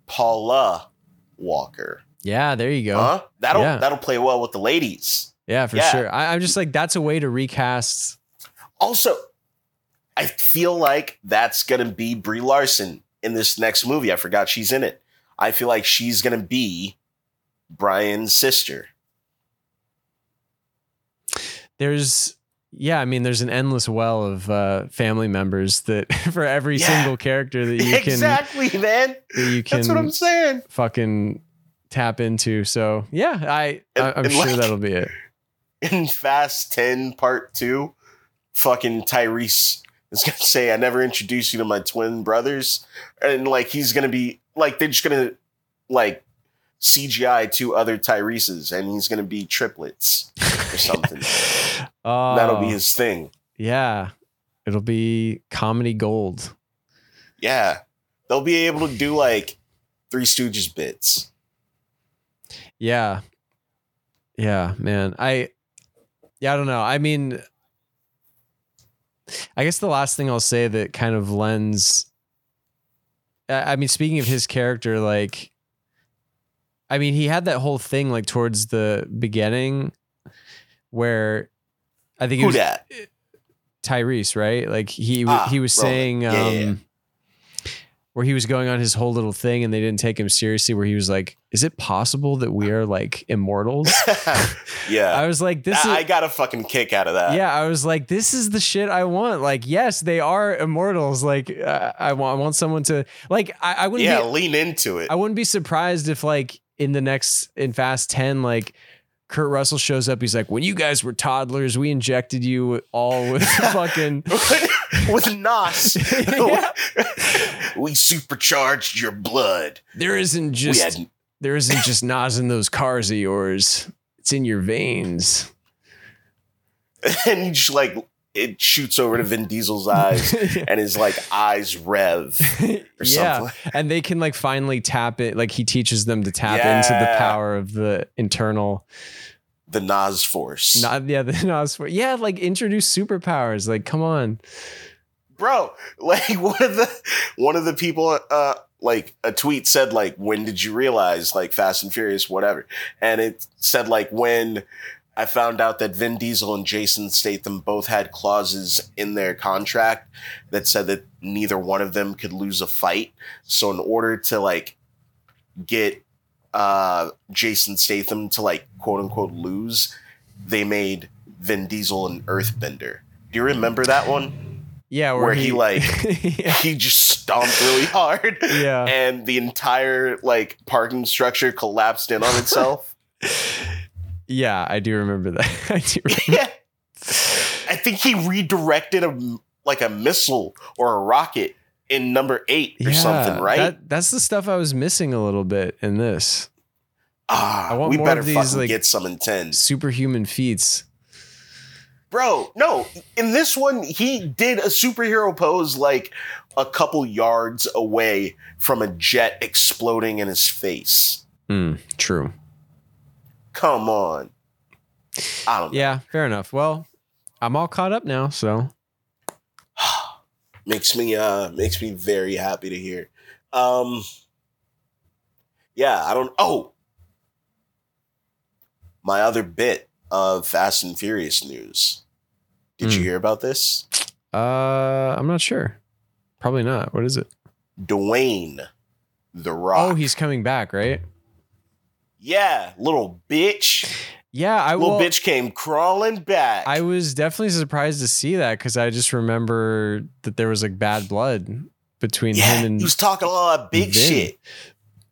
Paula Walker. yeah, there you go. Huh? That'll Yeah. that'll play well with the ladies. Yeah, for Yeah. sure. I, I'm just like that's a way to recast. Also, I feel like that's gonna be Brie Larson in this next movie. I forgot she's in it. I feel like she's gonna be Brian's sister. there's yeah i mean there's an endless well of uh family members that [laughs] for every Yeah. single character that you can exactly, man. that you That's what I'm can saying. fucking tap into so yeah i, And- I i'm and sure like- that'll be it [laughs] In Fast 10 Part 2, fucking Tyrese is gonna say, I never introduced you to my twin brothers. And like he's gonna be like they're just gonna like CGI two other Tyreses and he's gonna be triplets or something. [laughs] oh That'll be his thing. yeah it'll be comedy gold Yeah. They'll be able to do like Three Stooges bits. yeah yeah man i yeah i don't know i mean i guess the last thing i'll say that kind of lends I mean, speaking of his character, like, I mean, he had that whole thing like towards the beginning where I think it Who was that? Tyrese, right? Like he Ah, he was saying um Yeah, yeah, yeah. Where he was going on his whole little thing and they didn't take him seriously where he was like, "Is it possible that we are like immortals?" [laughs] yeah. I was like, "This I, I got a fucking kick out of that. yeah, I was like, this is the shit I want. Like, yes, they are immortals. Like, uh, I want, I want someone to like. I, I wouldn't. Yeah, be, lean into it. I wouldn't be surprised if like in the next in Fast Ten, like Kurt Russell shows up. He's like, when you guys were toddlers, we injected you all with [laughs] fucking. [laughs] With Nos. [laughs] We supercharged your blood. There isn't just had there isn't just Nos in those cars of yours. It's in your veins. and he just like it shoots over to Vin [laughs] Diesel's eyes, and his like eyes rev [laughs] or yeah, something. and they can like finally tap it. Like he teaches them to tap into the power of the internal. The Nos Force, Not yeah, the [laughs] Nos for yeah, like introduce superpowers. Like come on. bro. Like one of the one of the people, uh, like a tweet said, like, when did you realize, like, Fast and Furious, whatever, and it said like when. I found out that Vin Diesel and Jason Statham both had clauses in their contract that said that neither one of them could lose a fight. So in order to like get uh Jason Statham to like quote unquote lose, they made Vin Diesel an earthbender. Do you remember that one? Yeah, Where he, like- [laughs] yeah, He just stomped really hard yeah. and the entire like parking structure collapsed in on itself. [laughs] Yeah, I do remember that. [laughs] I do. Remember. yeah. I think he redirected a like a missile or a rocket in number 8 or something, right? That, that's the stuff I was missing a little bit in this ah, I want we more better of these, fucking like- get some in 10. superhuman feats. Bro, no. In this one, he did a superhero pose like a couple yards away from a jet exploding in his face. Mm, true. Come on. I don't know. Yeah, fair enough. Well, I'm all caught up now, so [sighs] makes me uh makes me very happy to hear. Um Yeah, I don't oh my other bit of Fast and Furious news. Did you Hmm. hear about this? uh I'm not sure. Probably not. What is it? Dwayne the Rock. Oh, he's coming back, right? Yeah, little bitch. Yeah, I Little will. bitch came crawling back. I was definitely surprised to see that because I just remember that there was like bad blood between yeah, him and he was talking a lot of big Vin. shit.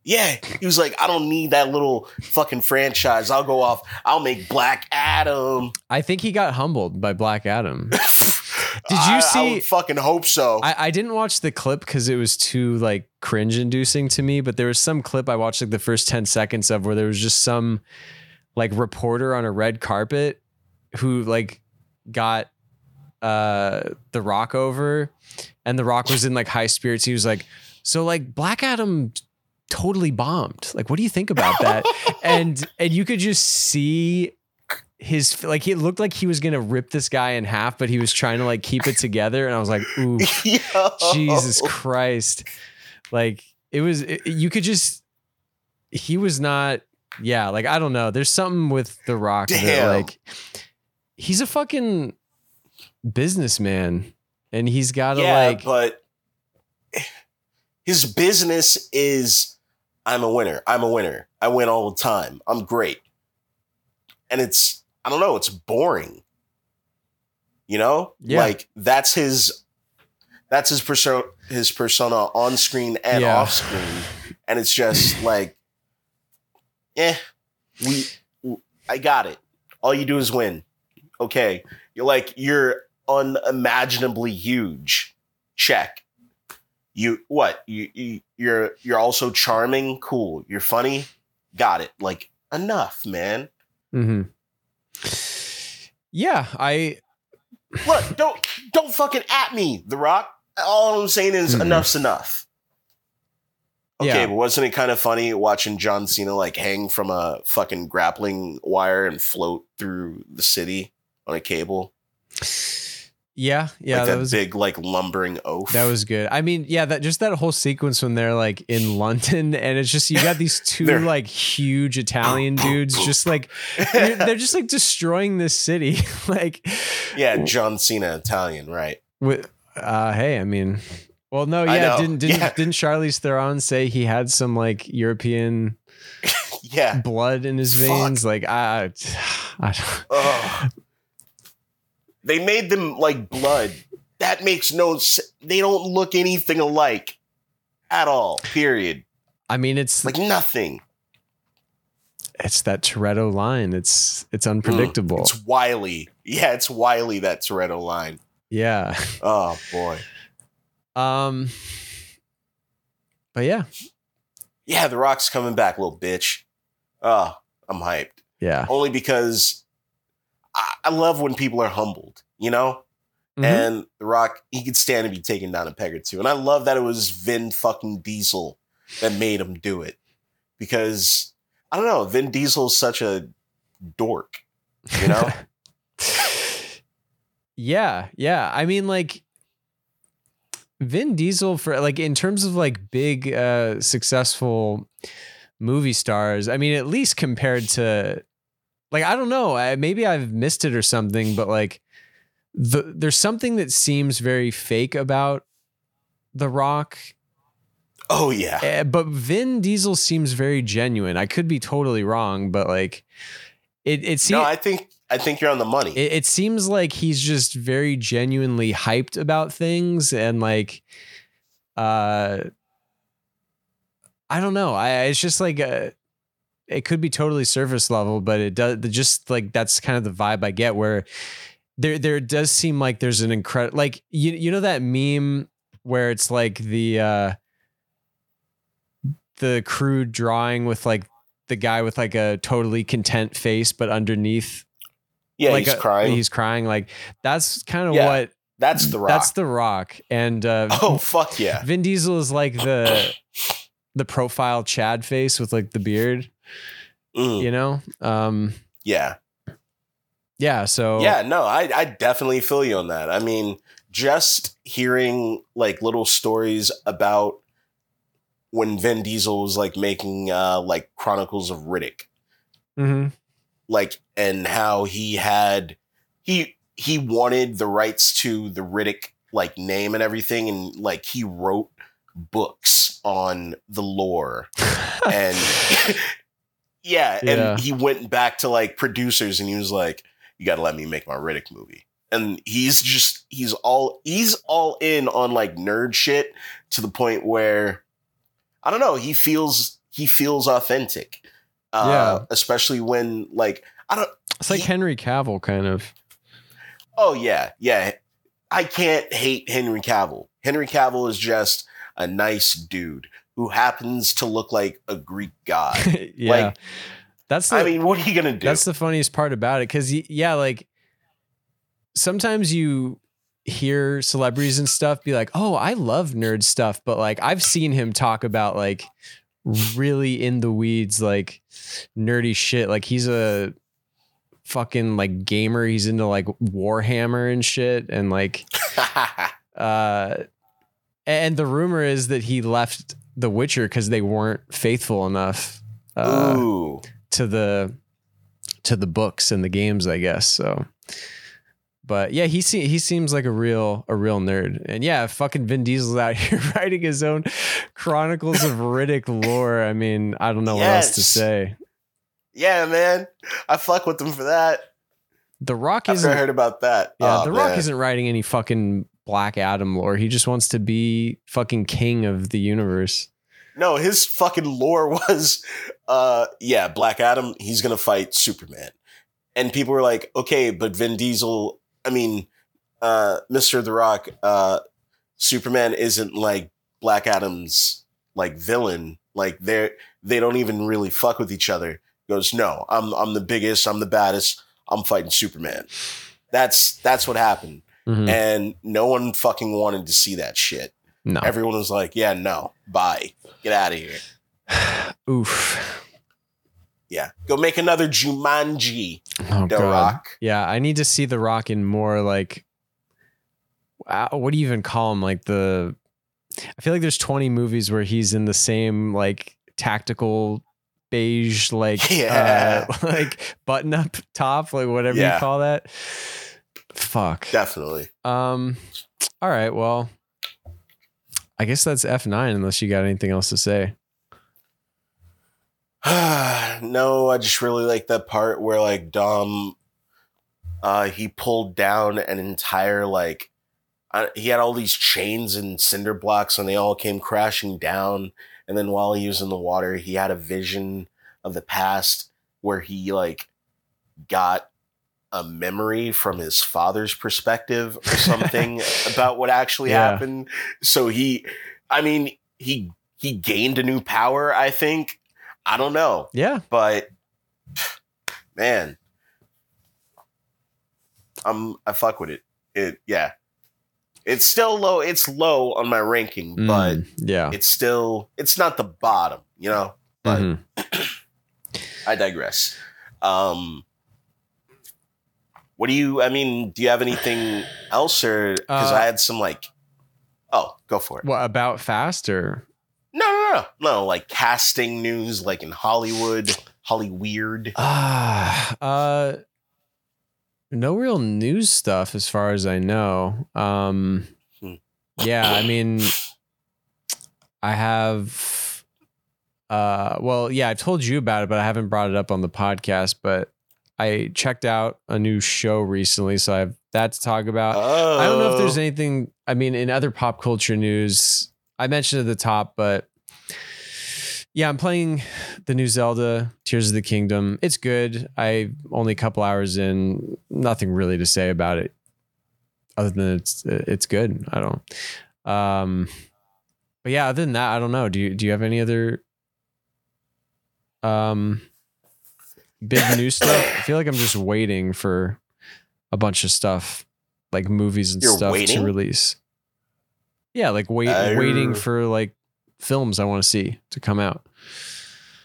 Yeah, he was like, I don't need that little fucking franchise. I'll go off. I'll make Black Adam. I think he got humbled by Black Adam. [laughs] Did you I, I see- would fucking hope so. I, I didn't watch the clip because it was too like cringe inducing to me, but there was some clip I watched like the first 10 seconds of where there was just some like reporter on a red carpet who like got uh the rock over and the rock was in like high spirits. He was like, So like Black Adam totally bombed. Like, what do you think about that? [laughs] and and you could just see his like he looked like he was gonna rip this guy in half, but he was trying to like keep it together. And I was like, ooh, [laughs] Yo. Jesus Christ. Like it was it- you could just he was not yeah, like I don't know. There's something with The Rock that like he's a fucking businessman and he's got to yeah, like but his business is I'm a winner. I'm a winner. I win all the time. I'm great. And it's I don't know, it's boring. You know? Yeah. Like that's his that's his persona his persona on screen and Yeah. off screen. And it's just [laughs] like eh, we I got it. All you do is win. Okay. You're like you're unimaginably huge. Check. You what? You, you you're you're also charming. Cool. You're funny. Got it. Like enough, man. mhm. Yeah, I Look, don't don't fucking at me, The Rock. All I'm saying is Mhm. enough's enough. Okay, Yeah. but wasn't it kind of funny watching John Cena like hang from a fucking grappling wire and float through the city on a cable? Yeah, yeah, like that that, was big like lumbering oaf. That was good. I mean, yeah, that just that whole sequence when they're like in [laughs] London and it's just you got these [laughs] 2 like huge Italian [laughs] dudes just like they're, just like destroying this city. like yeah, John Cena Italian, right? with uh hey, I mean well no, yeah, didn't didn't Yeah. didn't Charlize Theron say he had some like European Yeah. blood in his Fuck. veins? Like I, I [sighs] don't- Ugh. They made them like blood. That makes no sense. They don't look anything alike at all. Period. I mean it's Like nothing. it's that Toretto line. It's it's unpredictable. Mm, It's wily. Yeah, it's wily that Toretto line. yeah. Oh boy. Um but yeah. Yeah, The Rock's coming back, little bitch. Oh, I'm hyped. Yeah. Only because I, I love when people are humbled, you know? Mhm. and The Rock he could stand to be taken down a peg or two. And I love that it was Vin fucking Diesel that made him do it because I don't know, Vin Diesel is such a dork, you know. [laughs] yeah, yeah. I mean, like Vin Diesel for like in terms of like big uh successful movie stars, I mean, at least compared to like I don't know, I, maybe I've missed it or something, but like the there's something that seems very fake about The Rock. oh yeah, Eh, but Vin Diesel seems very genuine. I could be totally wrong, but like it it seems no, I think I think you're on the money. it, it seems like he's just very genuinely hyped about things and like uh i don't know i it's just like uh it could be totally surface level but it does just like that's kind of the vibe i get where there there does seem like there's an incredible like you you know that meme where it's like the uh the crude drawing with like the guy with like a totally content face but underneath yeah, like he's a- crying. He's crying. Like that's kind of Yeah, what that's the rock. that's the rock. And uh, [laughs] oh fuck yeah. Vin Diesel is like the [coughs] the profile Chad face with like the beard. Mm, You know. Um. yeah. Yeah. So Yeah, no, I, I definitely feel you on that. I mean, just hearing like little stories about when Vin Diesel was like making uh like Chronicles of Riddick, mhm. like and how he had he he wanted the rights to the Riddick like name and everything and like he wrote books on the lore [laughs] and yeah, and Yeah. he went back to like producers and he was like, "You got to let me make my Riddick movie." And he's just he's all he's all in on like nerd shit to the point where I don't know, he feels he feels authentic. Uh, Yeah. especially when like I don't it's like he- Henry Cavill kind of. oh yeah, yeah. I can't hate Henry Cavill. Henry Cavill is just a nice dude who happens to look like a Greek god. [laughs] yeah. Like, that's the, I mean, what are you gonna do? That's the funniest part about it. Cause yeah, like sometimes you hear celebrities and stuff be like, oh, I love nerd stuff. But like I've seen him talk about like really in the weeds, like nerdy shit. Like he's a fucking like gamer. He's into like Warhammer and shit. And like [laughs] uh and the rumor is that he left The Witcher because they weren't faithful enough. Uh, to the to the books and the games, I guess. So, but yeah, he se- he seems like a real a real nerd, and yeah, fucking Vin Diesel's out [laughs] here writing his own Chronicles of Riddick lore. I mean, I don't know what else to say. Yeah, man. I fuck with them for that. The Rock After I isn't. heard about that. Yeah, Oh, The Rock man. isn't writing any fucking Black Adam lore. He just wants to be fucking king of the universe. No, his fucking lore [laughs] was uh yeah, Black Adam, he's gonna fight Superman. And people were like, okay, but Vin Diesel, I mean, uh Mr. The Rock, uh Superman isn't like Black Adam's like villain. Like they're they don't even really fuck with each other. He goes, No, I'm I'm the biggest, I'm the baddest, I'm fighting Superman. That's that's what happened. Mhm. And no one fucking wanted to see that shit. No, Everyone was like, Yeah, no, bye. Get out of here. [sighs] oof. Yeah. Go make another Jumanji, Oh The god. Rock. Yeah, I need to see The Rock in more like uh, what do you even call him? Like the I feel like there's 20 movies where he's in the same like tactical beige like [laughs] Yeah. uh, [laughs] like button up top like whatever Yeah. you call that. Fuck. Definitely. Um all right, well I guess that's F9 unless you got anything else to say. [sighs] no, I just really like that part where like Dom uh he pulled down an entire like uh, he had all these chains and cinder blocks and they all came crashing down and then while he was in the water he had a vision of the past where he like got a memory from his father's perspective or [laughs] something about what actually Yeah. happened so he i mean he he gained a new power i think i don't know Yeah. but man i'm i fuck with it it yeah It's still low. It's low on my ranking, but Mm, yeah. it's still it's not the bottom, you know. But Mhm. [clears throat] I digress. Um, what do you? I mean, do you have anything else, or because Uh, I had some like, oh, go for it. What about fast or No, no, no, no. Like casting news, like in Hollywood, Holly Weird. [sighs] Ah, uh, no real news stuff as far as I know. Um, Hmm. yeah, I mean, I have. Uh, well, yeah, I've told you about it, but I haven't brought it up on the podcast. But I checked out a new show recently, so I have that to talk about. Oh, I don't know if there's anything. I mean, in other pop culture news, I mentioned at the top, but yeah, I'm playing the new Zelda Tears of the Kingdom. It's good. I only a couple hours in. Nothing really to say about it, other than it's it's good. I don't. Um, but yeah, other than that, I don't know. Do you do you have any other um big new stuff? I feel like I'm just waiting for a bunch of stuff like movies and You're stuff waiting? to release. Yeah, like wait, Uh, waiting for like films I want to see to come out.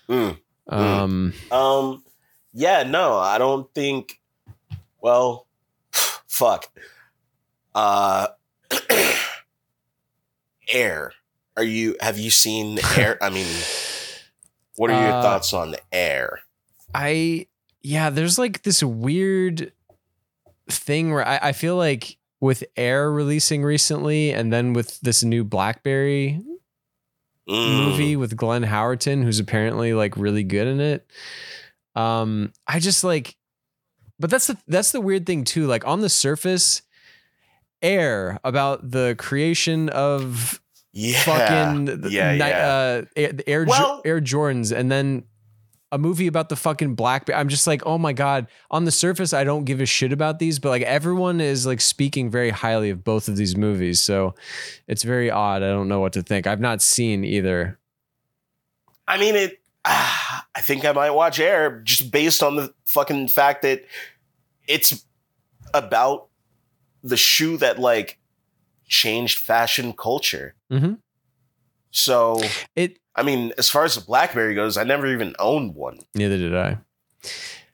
Mm. Um, Um, yeah, no, I don't think. Well, [sighs] fuck. Uh, [clears throat] Air. Are you? Have you seen Air? I mean, what are your Uh, thoughts on Air? I yeah, there's like this weird thing where I, I feel like with Air releasing recently, and then with this new BlackBerry Mm. movie with Glenn Howerton, who's apparently like really good in it. Um, I just like, but that's the that's the weird thing too. Like on the surface, Air about the creation of Yeah. fucking Yeah, yeah. uh Air, the Air, Well- Air Jordans and then a movie about the fucking black I'm just like, "Oh my god, on the surface I don't give a shit about these, but like everyone is like speaking very highly of both of these movies." So it's very odd. I don't know what to think. I've not seen either. I mean, it. ah, [sighs] I think I might watch Air just based on the fucking fact that it's about the shoe that like changed fashion culture. Mhm. So, It I mean, as far as the BlackBerry goes, I never even owned one. neither did I.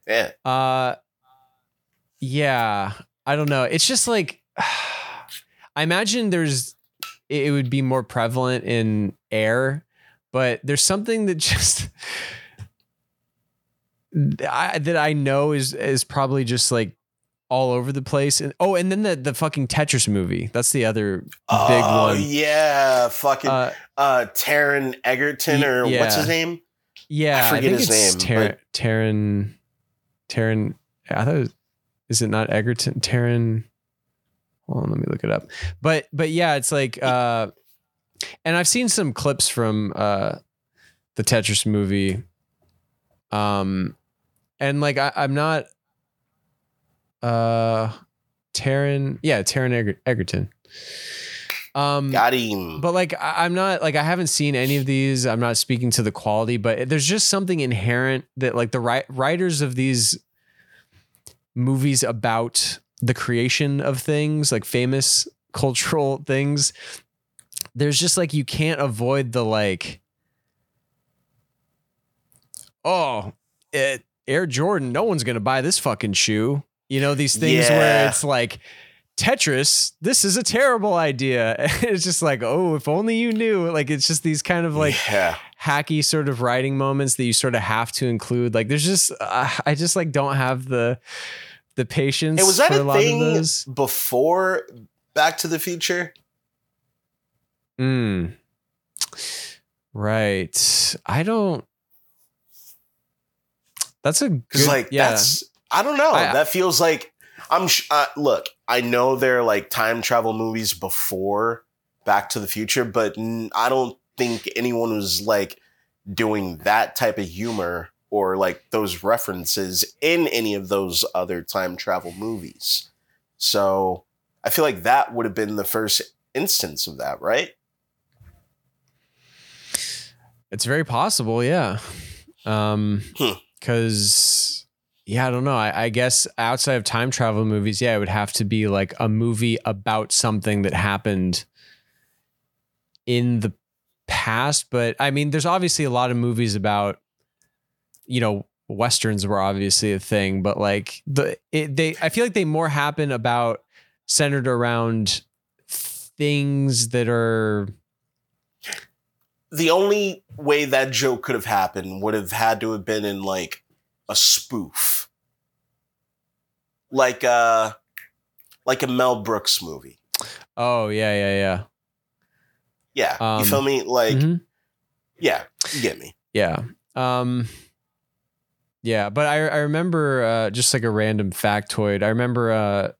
Yeah. Uh yeah, I don't know. It's just like [sighs] I imagine there's it would be more prevalent in air, but there's something that [laughs] just I, that I know is is probably just like all over the place. And oh, and then the the fucking Tetris movie. That's the other big oh, one. yeah. Fucking uh, Uh, Taron Egerton, or what's his name? yeah, I forget think his name, Tar- Taron. Taron. I thought. It was, is it not Egerton? Taron. Hold on, let me look it up. But but yeah, it's like. uh And I've seen some clips from uh the Tetris movie. Um, and like I, I'm not. Uh, Taron. Yeah, Taron Eger- Egerton. Um, Got him. but like I- I'm not like I haven't seen any of these. I'm not speaking to the quality, but there's just something inherent that like the ri- writers of these movies about the creation of things, like famous cultural things, there's just like you can't avoid the like oh, it, Air Jordan, no one's going to buy this fucking shoe. You know these things where it's like Tetris, this is a terrible idea. [laughs] it's just like, oh, if only you knew. Like it's just these kind of like yeah. hacky sort of writing moments that you sort of have to include. Like there's just uh, I just like don't have the the patience Hey, was that a, a thing before Back to the Future? Mm. Right. I don't That's a Because good like yeah. that's I don't know. I- that feels like I'm. Sh- uh, look, I know there are like time travel movies before Back to the Future, but n- I don't think anyone was like doing that type of humor or like those references in any of those other time travel movies. So I feel like that would have been the first instance of that, right? It's very possible, yeah. Um Hmm. Yeah, I don't know. I, I guess outside of time travel movies, yeah, it would have to be like a movie about something that happened in the past. But I mean, there's obviously a lot of movies about, you know, westerns were obviously a thing, but like the it, they, I feel like they more happen about centered around things that are the only way that joke could have happened would have had to have been in like a spoof. Like a like a Mel Brooks movie. oh yeah yeah yeah Yeah. Um, you feel me? Like Mhm. yeah, you get me. Yeah. Um yeah, but I I remember uh just like a random factoid. I remember uh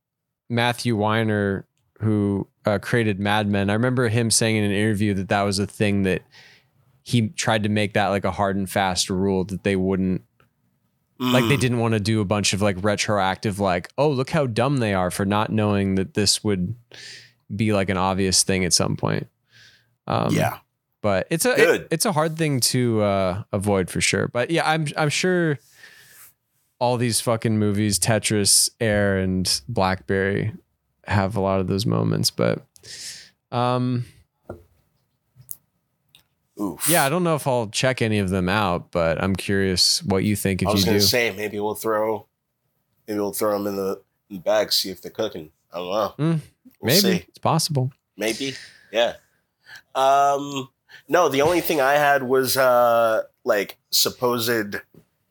Matthew Weiner who uh, created Mad Men. I remember him saying in an interview that that was a thing that he tried to make that like a hard and fast rule that they wouldn't like they Mm. didn't want to do a bunch of like retroactive like oh look how dumb they are for not knowing that this would be like an obvious thing at some point. Um yeah. but it's a it- it's a hard thing to uh, avoid for sure. But yeah, I'm I'm sure all these fucking movies, Tetris, Air, and Blackberry, have a lot of those moments. But um, Oof. yeah, I don't know if I'll check any of them out, but I'm curious what you think if I was you gonna do. say maybe we'll throw maybe we'll throw them in the, in the bag, see if they're cooking. I don't know. Mm, We'll Maybe see. it's possible. Maybe. Yeah. Um no, the only thing I had was uh like supposed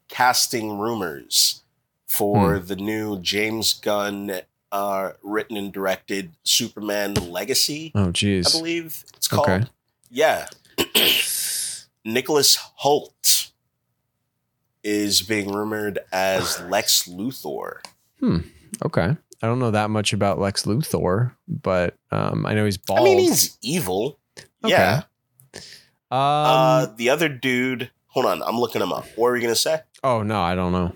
casting rumors for Hmm. the new James Gunn uh written and directed Superman Legacy, Oh, jeez. I believe it's called. Okay. Yeah. [coughs] Nicholas Hoult is being rumored as [sighs] Lex Luthor. Okay. I don't know that much about Lex Luthor, but um, I know he's bald. I mean, he's evil. Okay. Yeah. Um, uh, the other dude. Hold on, I'm looking him up. What were you gonna say? oh no, I don't know.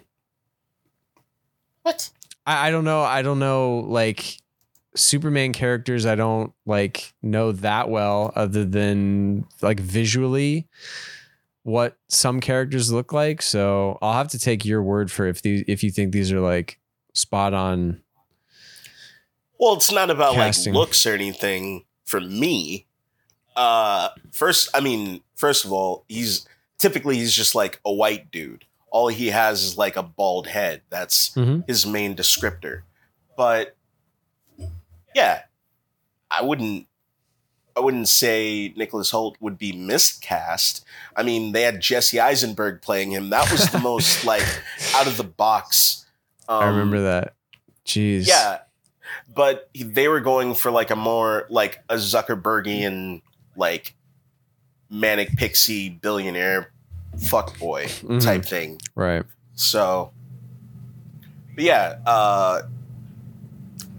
What? I, I don't know. I don't know like Superman characters. I don't like know that well, other than like visually what some characters look like. So I'll have to take your word for if these if you think these are like spot on. Well, it's not about Casting. like looks or anything for me. Uh, first, I mean, first of all, he's typically he's just like a white dude. All he has is like a bald head. That's Mhm. his main descriptor. But yeah, I wouldn't. I wouldn't say Nicholas Hoult would be miscast. I mean, they had Jesse Eisenberg playing him. That was the [laughs] most like out of the box. Um, I remember that. Jeez. yeah, but they were going for like a more like a Zuckerbergian like manic pixie billionaire fuckboy Mhm. type thing. Right. So, but yeah, uh,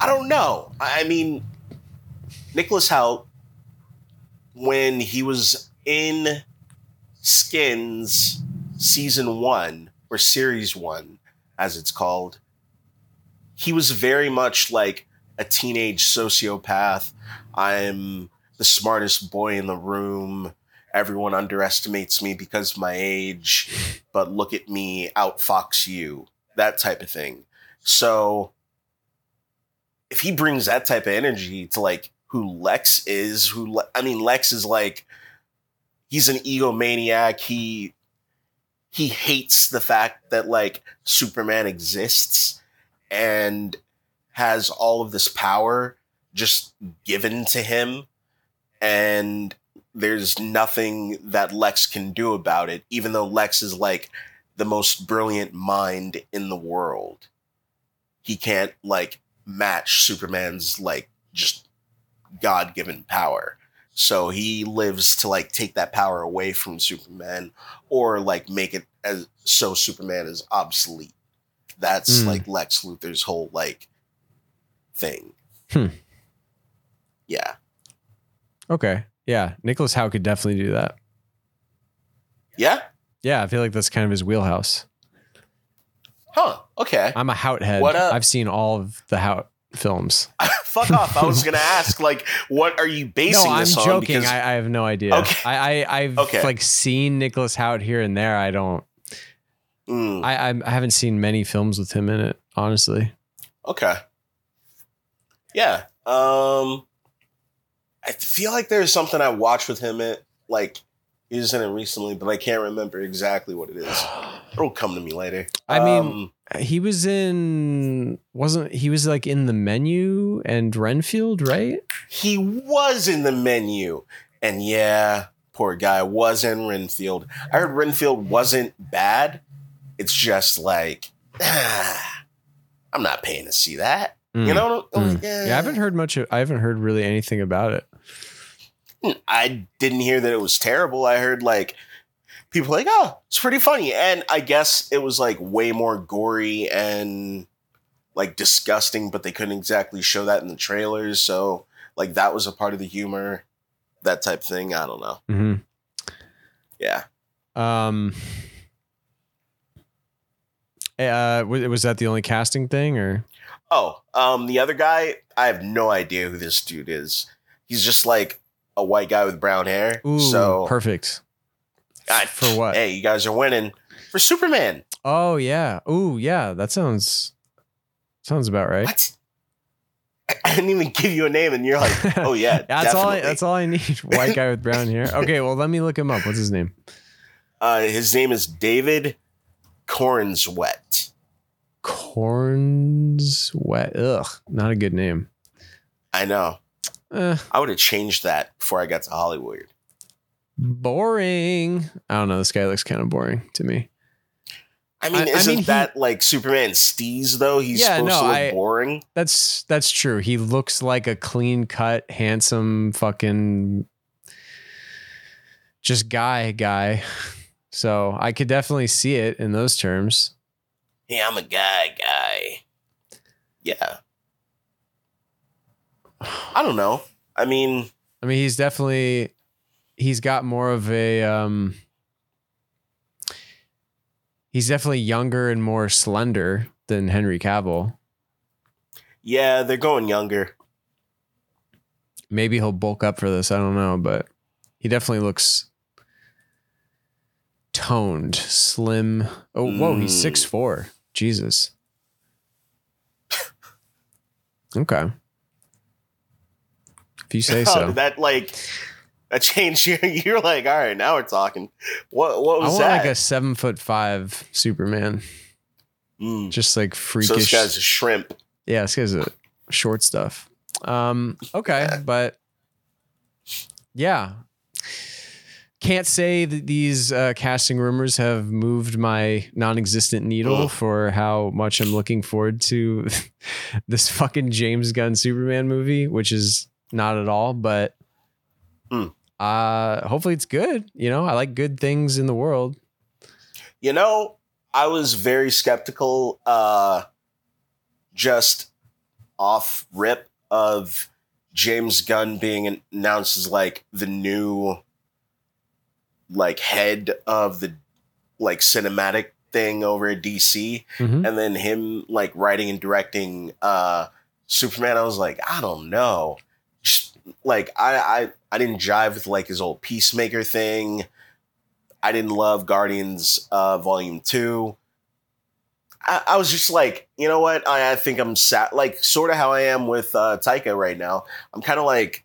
I don't know. I mean, Nicholas Hoult, when he was in Skins season one or series one, as it's called, he was very much like a teenage sociopath. I'm the smartest boy in the room. Everyone underestimates me because of my age, but look at me outfox you. That type of thing. So if he brings that type of energy to like who Lex is, who Le- I mean Lex is like he's an egomaniac. He he hates the fact that like Superman exists and has all of this power just given to him and there's nothing that Lex can do about it even though Lex is like the most brilliant mind in the world he can't like match Superman's like just god-given power so he lives to like take that power away from Superman or like make it as so Superman is obsolete that's Mm. like Lex Luthor's whole like thing. Hmm. Yeah. Okay. Yeah. Nicholas Howe could definitely do that. Yeah? Yeah. I feel like that's kind of his wheelhouse. Huh. Okay. I'm a Hoult head. What up? I've seen all of the Hoult films. [laughs] Fuck off. I was gonna [laughs] ask, like, what are you basing no, I'm this on? joking. Because I, I have no idea. Okay. I, I I've Okay. like seen Nicholas Hoult here and there. I don't. Mm, I, I I haven't seen many films with him in it, honestly. okay. Yeah. Um, I feel like there's something I watched with him in like he was in it recently, but I can't remember exactly what it is. [gasps] [gasps] It'll come to me later. I mean, Um, He was in wasn't he was like in the menu and Renfield, right? he was in the menu, and yeah, poor guy was in Renfield. I heard Renfield wasn't bad. It's just like [sighs] I'm not paying to see that. You Mm. know? Mm. Yeah. Yeah, I haven't heard much. Of, I haven't heard really anything about it. I didn't hear that it was terrible. I heard like people like, oh, it's pretty funny. And I guess it was like way more gory and like disgusting, but they couldn't exactly show that in the trailers. So like that was a part of the humor, that type thing. I don't know. hmm Yeah. Um. Uh, was, was that the only casting thing, or Oh, um, the other guy, I have no idea who this dude is. He's just like a white guy with brown hair. Ooh, so perfect For what? hey, you guys are winning for Superman. Oh yeah. Ooh yeah. That sounds sounds about right. What? I, didn't even give you a name, and you're like, [laughs] oh yeah, that's all. I, that's all I need. [laughs] White guy with brown hair. Okay, well let me look him up. What's his name? Uh, his name is David Corenswet. Corns wet. Ugh, not a good name. I know. Eh, I would have changed that before I got to Hollywood. Boring. I don't know. This guy looks kind of boring to me. I mean, I- I isn't mean, he- that like Superman steez though? He's Yeah, supposed no, to look I- boring. That's that's true. He looks like a clean cut, handsome, fucking just guy guy. So I could definitely see it in those terms. Yeah, I'm a guy, guy. Yeah. I don't know. I mean, I mean, he's definitely he's got more of a um he's definitely younger and more slender than Henry Cavill. yeah, they're going younger. Maybe he'll bulk up for this, I don't know, but he definitely looks toned, slim. Oh, whoa, he's Mm. six four. Jesus. Okay. If you say [laughs] Oh, so. that like [laughs] that changed you. You're like, all right, now we're talking. What what was I want that? like a seven foot five Superman. Mm. Just like So freakish. this guy's a shrimp. Yeah, this guy's a short stuff. Um, okay, Yeah. but yeah. Can't say that these uh, casting rumors have moved my non-existent needle Ugh. for how much I'm looking forward to [laughs] this fucking James Gunn Superman movie, which is not at all, but Hmm. Uh hopefully it's good. You know, I like good things in the world. You know, I was very skeptical uh just off rip of James Gunn being announced as like the new like head of the like cinematic thing over at DC Mhm. and then him like writing and directing uh Superman I was like I don't know like I I I didn't jive with like his old Peacemaker thing I didn't love Guardians uh volume 2 I, I was just like you know what I, I think I'm sat like sort of how I am with uh Taika right now I'm kind of like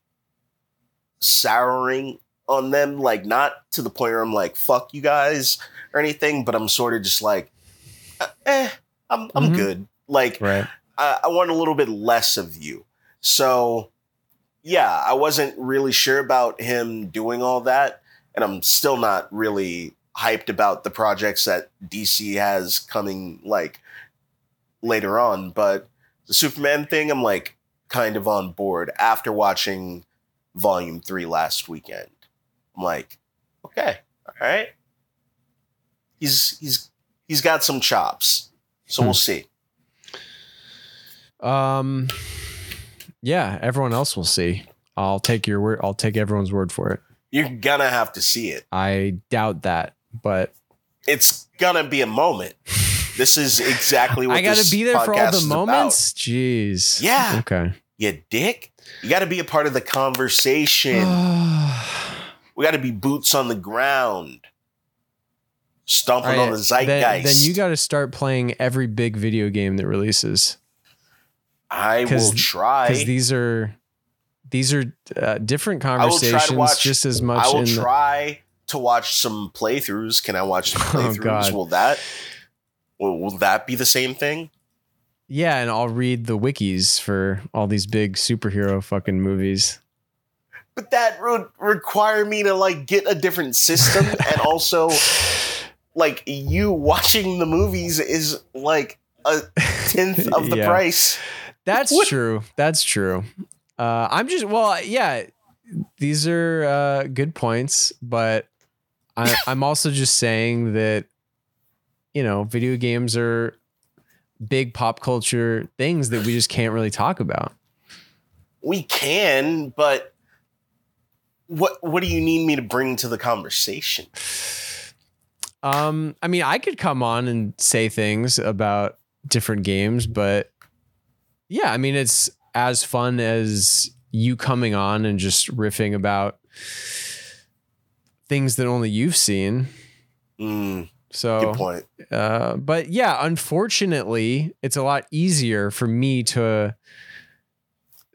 souring on them like not to the point where I'm like fuck you guys or anything but I'm sort of just like uh, eh I'm I'm Mhm. good like Right. I, I want a little bit less of you. So, yeah, I wasn't really sure about him doing all that, and I'm still not really hyped about the projects that DC has coming like later on. But the Superman thing, I'm like kind of on board after watching Volume Three last weekend. I'm like, okay, all right, he's he's he's got some chops, so Hmm. we'll see. Um yeah, everyone else will see. I'll take your word I'll take everyone's word for it. You're gonna have to see it. I doubt that, but It's gonna be a moment. This is [laughs] exactly what I got this to be there for all the is about. moments. Jeez. Yeah. Okay. You dick. You got to be a part of the conversation. [sighs] we got to be boots on the ground. stomping All on the zeitgeist. Then, then you got to start playing every big video game that releases I will try. because these are these are uh, different try conversations watch- just as much I will in the- try to watch some playthroughs. Can I watch some [laughs] Oh, playthroughs? God. will that will, will that be the same thing? yeah and i'll read the wikis for all these big superhero fucking movies But that would require me to like get a different system, [laughs] and also like you watching the movies is like a tenth of the [laughs] Yeah. price. That's What? true. That's true. Uh, I'm just well, yeah. These are uh, good points, but I, [laughs] I'm also just saying that you know, video games are big pop culture things that we just can't really talk about. We can, but what what do you need me to bring to the conversation? Um, I mean, I could come on and say things about different games, but yeah, I mean, it's as fun as you coming on and just riffing about things that only you've seen. Mm, So, good point. uh, but yeah, unfortunately, it's a lot easier for me to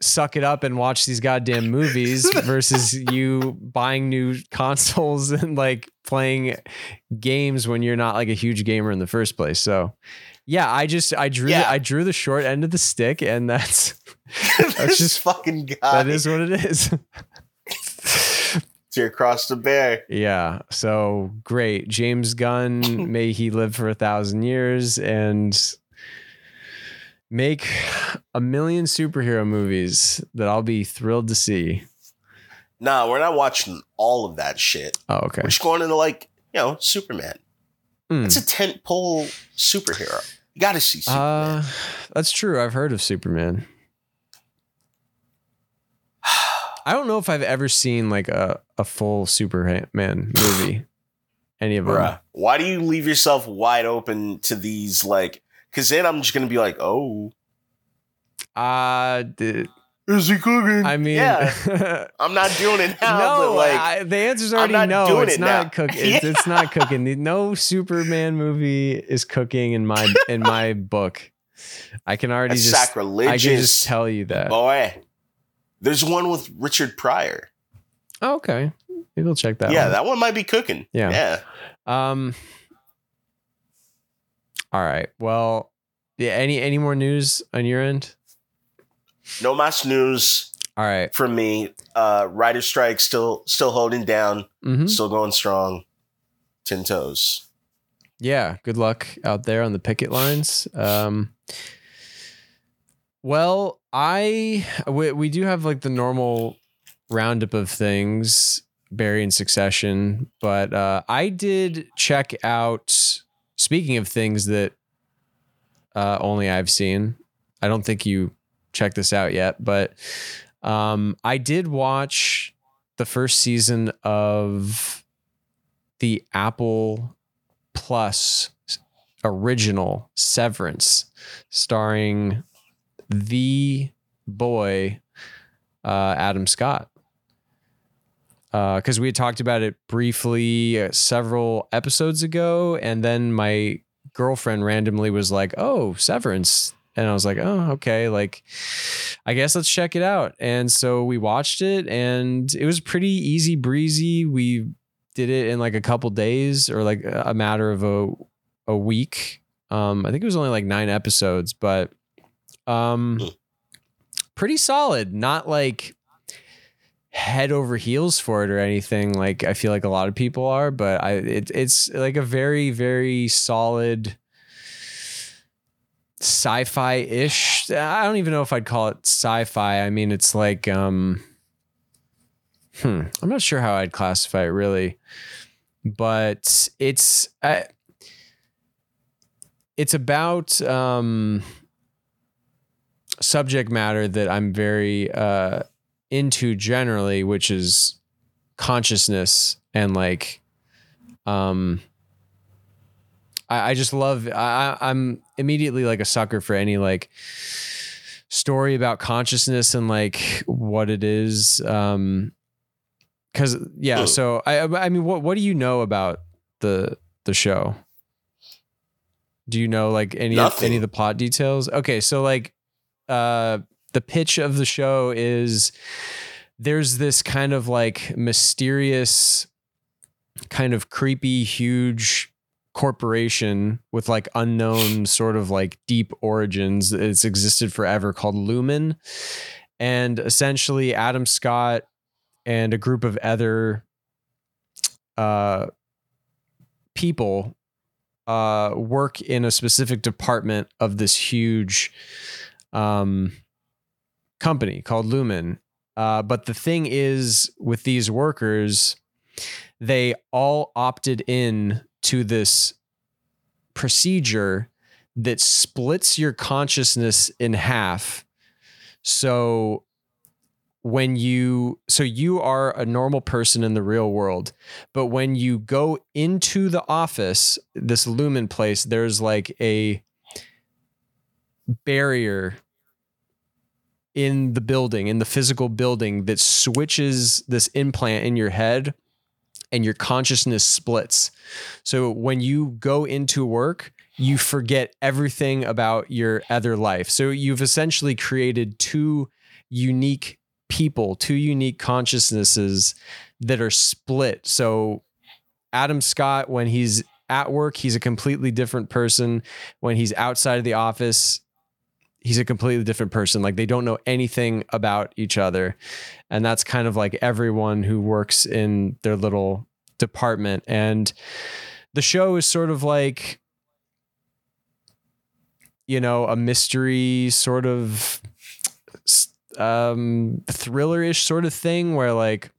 suck it up and watch these goddamn movies [laughs] versus you buying new consoles [laughs] and like playing games when you're not like a huge gamer in the first place. So, yeah, I just I drew Yeah. the, I drew the short end of the stick, and that's [laughs] That's just- fucking guy. that is what it is. Tear across the bear. Yeah. So great. James Gunn, [laughs] may he live for a thousand years and make a million superhero movies that I'll be thrilled to see. Nah, we're not watching all of that shit. Oh, okay. We're just going into like, you know, Superman. Hmm. It's a tent pole superhero. You got to see Superman. Uh, that's true. I've heard of Superman. [sighs] I don't know if I've ever seen like a, a full Superman movie. Any of them. Bruh, why do you leave yourself wide open to these like? Because then I'm just gonna be like, oh, Uh, is he cooking? I mean, yeah, [laughs] I'm not doing it now. no, but like, I, the answer's I'm already not no. doing It's it not now. cook. [laughs] It's, it's not cooking. No Superman movie is cooking in my [laughs] in my book. I can already that's just I can just tell you that. Boy, there's one with Richard Pryor. Oh, okay, maybe we'll check that. yeah, one. that one might be cooking. Yeah. yeah. Um. All right. Well, yeah. Any any more news on your end? No mass news All right. from me. Uh, Writer Strike still still holding down, Mm-hmm. still going strong. Ten toes. yeah good luck out there on the picket lines um well i we, we do have like the normal roundup of things barry in succession but uh i did check out speaking of things that uh only i've seen i don't think you checked this out yet but um i did watch the first season of the apple plus original Severance, starring the boy uh, Adam Scott. Because we had talked about it briefly uh, several episodes ago, and then my girlfriend randomly was like, "Oh, Severance," and I was like, "Oh, okay." Like, I guess let's check it out. And so we watched it, and it was pretty easy breezy. We did it in like a couple days or like a matter of a a week. Um, I think it was only like nine episodes, but um, pretty solid. Not like head over heels for it or anything. Like I feel like a lot of people are, but I it, it's like a very very solid sci-fi ish. I don't even know if I'd call it sci-fi. I mean, it's like um. Hmm, I'm not sure how I'd classify it really, but it's I, it's about um, subject matter that I'm very uh, into generally, which is consciousness and like um I, I just love I, I'm immediately like a sucker for any like story about consciousness and like what it is. Um because yeah, so I I mean what what do you know about the the show? Do you know like any of, any of the plot details? Okay, so like uh the pitch of the show is there's this kind of like mysterious kind of creepy huge corporation with like unknown sort of like deep origins. It's existed forever called Lumon. And essentially adam scott and a group of other uh people uh work in a specific department of this huge um company called Lumon. Uh but the thing is with these workers they all opted in to this procedure that splits your consciousness in half. So when you so you are a normal person in the real world, but when you go into the office, this Lumon place, there's like a barrier in the building, in the physical building that switches this implant in your head and your consciousness splits. So when you go into work, you forget everything about your other life. So you've essentially created two unique people, two unique consciousnesses that are split. So Adam Scott, when he's at work, he's a completely different person. When he's outside of the office, he's a completely different person. Like they don't know anything about each other. And that's kind of like everyone who works in their little department. And the show is sort of like, you know, a mystery sort of um thriller-ish sort of thing where like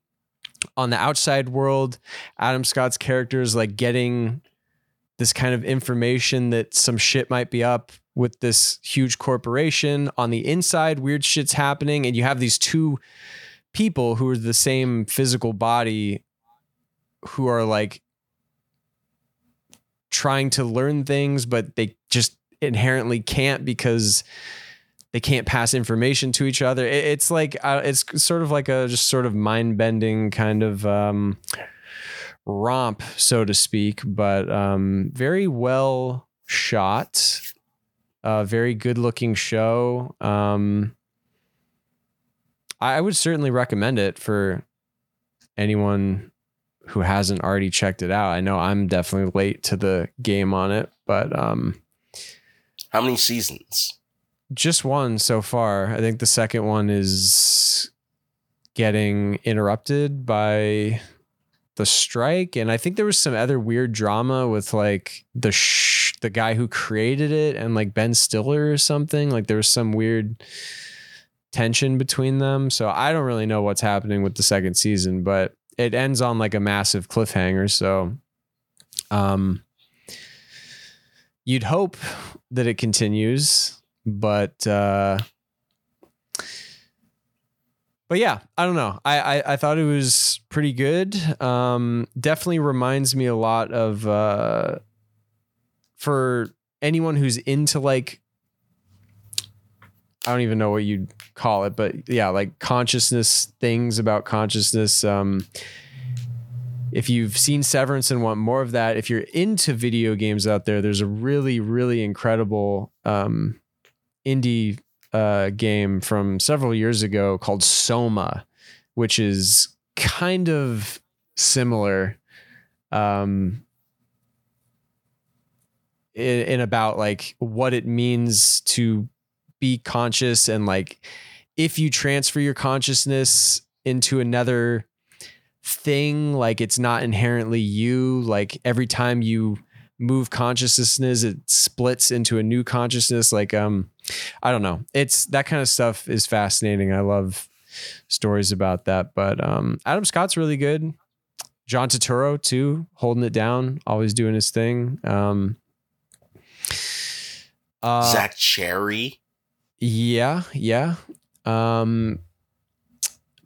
on the outside world, Adam Scott's character is like getting this kind of information that some shit might be up with this huge corporation. On the inside, weird shit's happening, and you have these two people who are the same physical body who are like trying to learn things, but they just inherently can't because they can't pass information to each other. It's like uh, it's sort of like a just sort of mind bending kind of um, romp, so to speak, but um, very well shot. A very good looking show. Um, I, would certainly recommend it for anyone who hasn't already checked it out. I know I'm definitely late to the game on it, but um, How many seasons? just one so far. I think the second one is getting interrupted by the strike and I think there was some other weird drama with like the sh- the guy who created it and like Ben Stiller or something. Like there was some weird tension between them. So I don't really know what's happening with the second season, but it ends on like a massive cliffhanger, so um you'd hope that it continues but uh but yeah i don't know I, I i thought it was pretty good um definitely reminds me a lot of uh for anyone who's into like i don't even know what you'd call it but yeah like consciousness things about consciousness um if you've seen Severance and want more of that, if you're into video games out there, there's a really, really incredible um, indie uh, game from several years ago called Soma, which is kind of similar um, in, in about like what it means to be conscious and like if you transfer your consciousness into another thing like it's not inherently you like every time you move consciousness it splits into a new consciousness like um i don't know. It's that kind of stuff is fascinating. I love stories about that but um adam scott's really good. John Turturro too holding it down always doing his thing. Um uh, Zach Cherry. yeah, yeah. Um,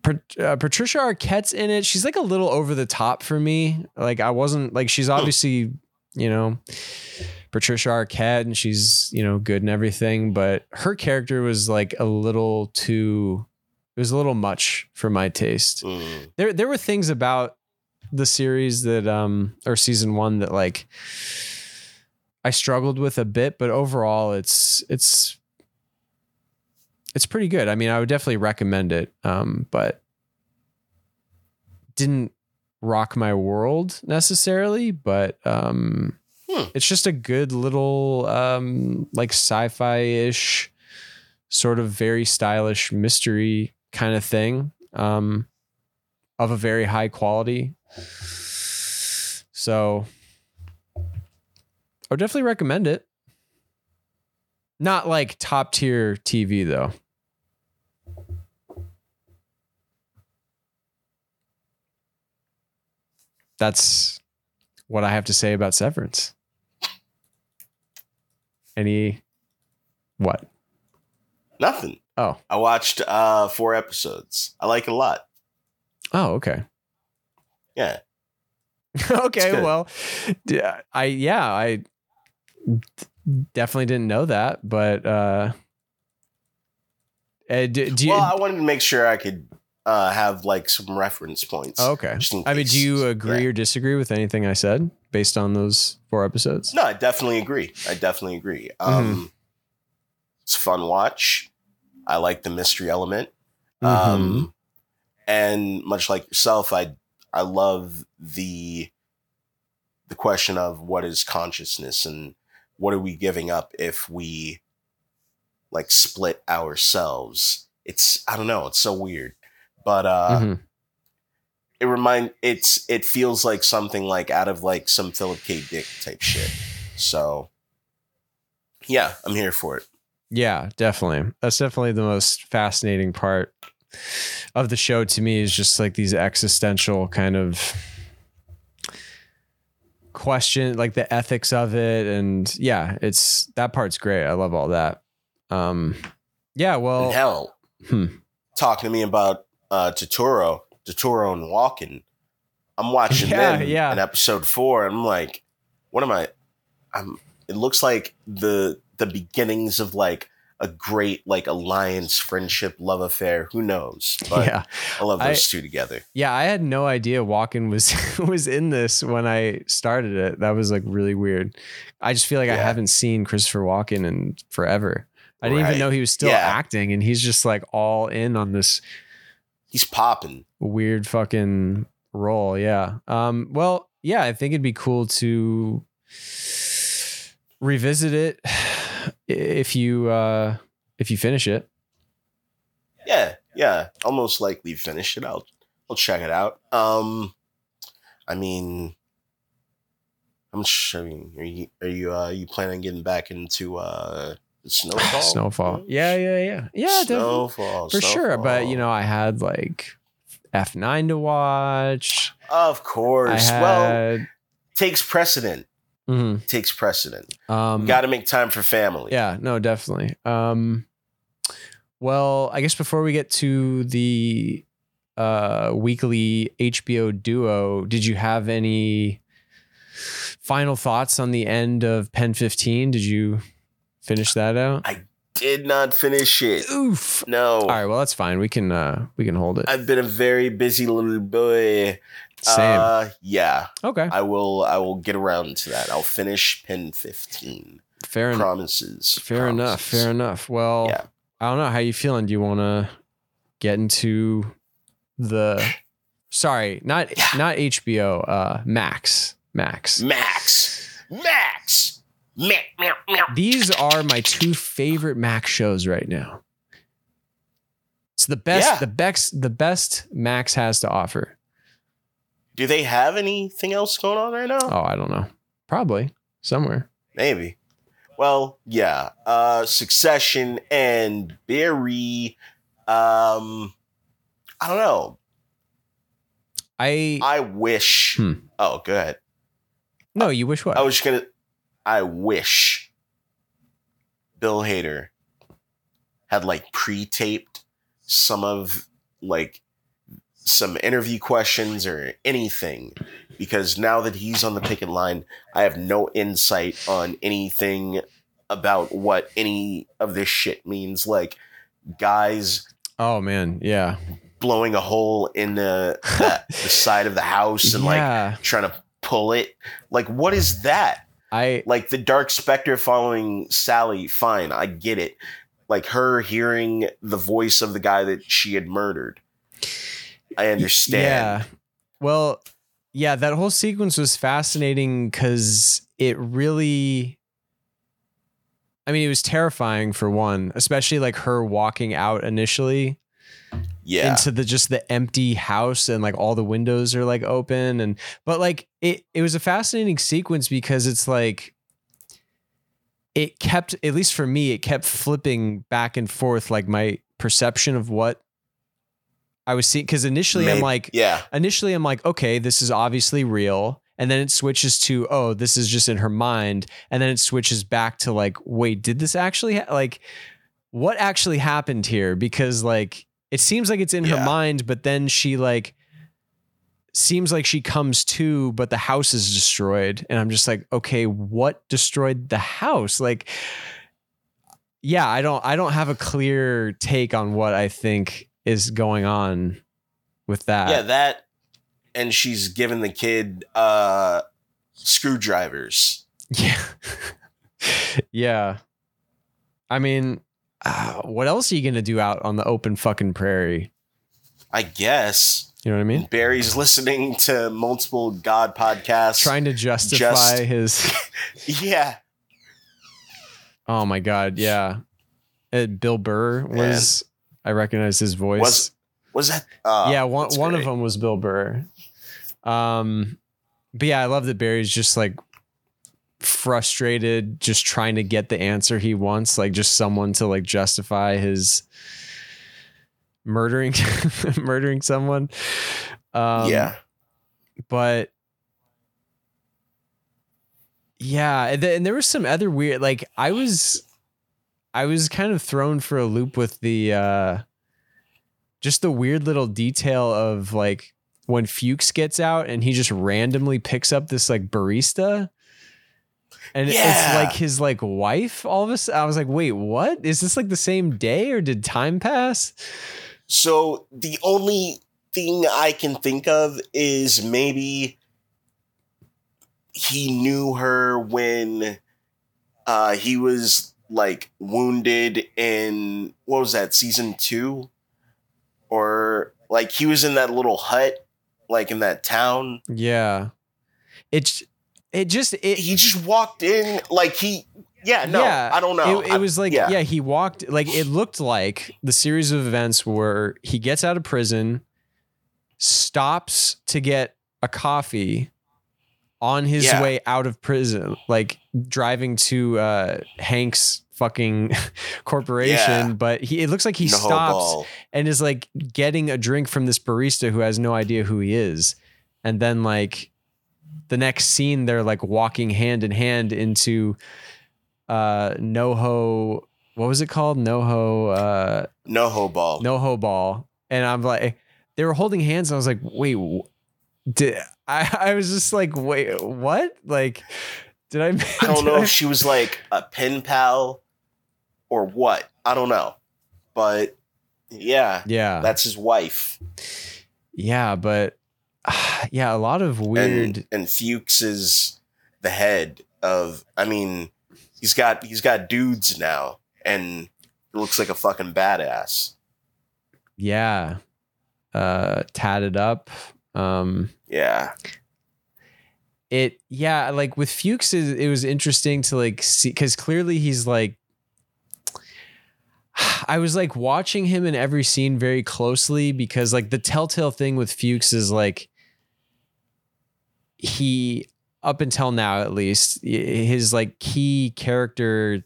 Pat- uh, Patricia Arquette's in it. She's like a little over the top for me. Like I wasn't like she's obviously you know Patricia Arquette and she's you know good and everything, but her character was like a little too. It was a little much for my taste. Mm. there there were things about the series that um or season one that like I struggled with a bit, but overall it's it's it's pretty good. I mean, I would definitely recommend it. Um, but didn't rock my world necessarily, but um Hmm. it's just a good little um like sci-fi-ish sort of very stylish mystery kind of thing. Um of a very high quality. So would definitely recommend it. Not like top tier TV though. That's what I have to say about Severance. Any what? Nothing. Oh. I watched uh four episodes. I like it a lot. Oh, okay. Yeah. [laughs] okay, well, I yeah, I definitely didn't know that, but uh, uh do, do you? well, I wanted to make sure I could uh have like some reference points. oh, okay. I mean, do you agree Yeah. or disagree with anything I said based on those four episodes? No, I definitely agree. I definitely agree. Mm-hmm. Um it's a fun watch. I like the mystery element. Um and much like yourself, I I love the the question of what is consciousness and what are we giving up if we like split ourselves. It's I don't know, it's so weird. But uh Mhm. it remind it's it feels like something like out of like some Philip K. Dick type shit. So yeah, I'm here for it. Yeah, definitely. That's definitely the most fascinating part of the show to me is just like these existential kind of question, like the ethics of it. And yeah, it's that part's great. I love all that. Um, yeah, And well, hell, hmm. talking to me about uh Turturro, Turturro and walking I'm watching Yeah, them yeah. in episode four. And I'm like, what am I? I'm. It looks like the the beginnings of like a great like alliance, friendship, love affair. Who knows? But yeah. I love I- those two together. Yeah, I had no idea Walken was [laughs] was in this when I started it. That was like really weird. I just feel like I haven't seen Christopher Walken in forever. I didn't even know he was still Yeah. acting, and he's just like all in on this He's popping. weird fucking role. Yeah. Um. Well, yeah. I think it'd be cool to revisit it if you uh if you finish it. Yeah, yeah. Almost likely finish it. I'll I'll check it out. Um, I mean, I'm sure. Are you are you uh you planning on getting back into uh snowfall? Snowfall. Yeah. Yeah. Yeah. Yeah. definitely. snowfall for sure. But you know, I had like F9 to watch. of I course. well, takes precedent. Mhm. Takes precedent. um, Got to make time for family. Yeah, no, definitely. Um, well, I guess before we get to the uh, weekly HBO duo, did you have any final thoughts on the end of Pen 15? Did you finish that out? I did not finish it. Oof. No. All right, well that's fine. We can uh we can hold it. I've been a very busy little boy. Same. Uh, yeah, okay. I will. I will get around to that. I'll finish pin fifteen. Fair enough. Promises. Fair enough. Fair enough. Well, Yeah. I don't know how you feeling. Do you want to get into the? Sorry, not Yeah. not HBO. Uh, Max. Max. Max. Max. Meow, meow, meow. These are my two favorite Max shows right now. It's the best. Yeah. The best. The best Max has to offer. Do they have anything else going on right now? Oh, I don't know. Probably somewhere. Maybe. Well, yeah. Uh Succession and Barry. Um I don't know. I I wish Hmm. Oh, go ahead. no. You wish what? I was just gonna I wish Bill Hader had like pre-taped some of like some interview questions or anything because now that he's on the picket line, I have no insight on anything about what any of this shit means. Like guys oh man. Yeah. blowing a hole in the, [laughs] the, the side of the house and like trying to pull it. Like, what is that? I Like the Dark Spectre following Sally, fine, I get it. Like her hearing the voice of the guy that she had murdered. I understand. Yeah. Well, yeah, that whole sequence was fascinating because it really. I mean, it was terrifying for one, especially like her walking out initially Yeah. into the just the empty house and like all the windows are like open and but like it it was a fascinating sequence because it's like it kept at least for me it kept flipping back and forth like my perception of what I was seeing because initially I'm like yeah. initially I'm like, okay, this is obviously real. And then it switches to, oh, this is just in her mind. And then it switches back to like, wait, did this actually ha- like what actually happened here? Because like it seems like it's in her mind, but then she like seems like she comes to, but the house is destroyed. And I'm just like, okay, what destroyed the house? Like, yeah, I don't I don't have a clear take on what I think is going on with that. yeah, that and she's given the kid uh screwdrivers. Yeah. [laughs] yeah. I mean, uh, what else are you going to do out on the open fucking prairie? I guess. You know what I mean? Barry's listening to multiple God podcasts. Trying to justify Just- his. [laughs] yeah. Oh my God. Yeah. Bill Burr was. I recognize his voice. Was was that uh, yeah. One, one of them was Bill Burr. Um, but yeah, I love that Barry's just like frustrated, just trying to get the answer he wants, like just someone to like justify his murdering [laughs] murdering someone. Um, yeah. but yeah, and, th- and there was some other weird. Like I was, I was kind of thrown for a loop with the, uh just the weird little detail of like when Fuches gets out and he just randomly picks up this like barista. And it's like his like wife. All of a sudden, I was like, "Wait, what? Is this like the same day, or did time pass?" So the only thing I can think of is maybe he knew her when uh he was like wounded in what was that season 2 or like he was in that little hut like in that town. Yeah, it's it just it he just walked in like he yeah no Yeah, I don't know. It, it was like yeah. he walked like it looked like the series of events where he gets out of prison, stops to get a coffee on his Yeah. way out of prison, like driving to uh Hank's fucking [laughs] corporation, Yeah. but he it looks like he No stops ball. and is like getting a drink from this barista who has no idea who he is. And then like the next scene they're like walking hand in hand into uh NoHo what was it called? NoHo uh NoHo ball NoHo ball. And I'm like they were holding hands and I was like, "Wait, did I I was just like, "Wait, what?" Like did I I don't know if [laughs] she was like a pen pal or what. I don't know. But yeah, Yeah. that's his wife. yeah, but [sighs] yeah, a lot of weird And and Fuches is the head of I mean, he's got he's got dudes now and looks like a fucking badass. yeah uh tatted up um Yeah. it yeah like with fuches it, was interesting to like see because clearly he's like [sighs] i was like watching him in every scene very closely because like the telltale thing with fuches is like he up until now at least his like key character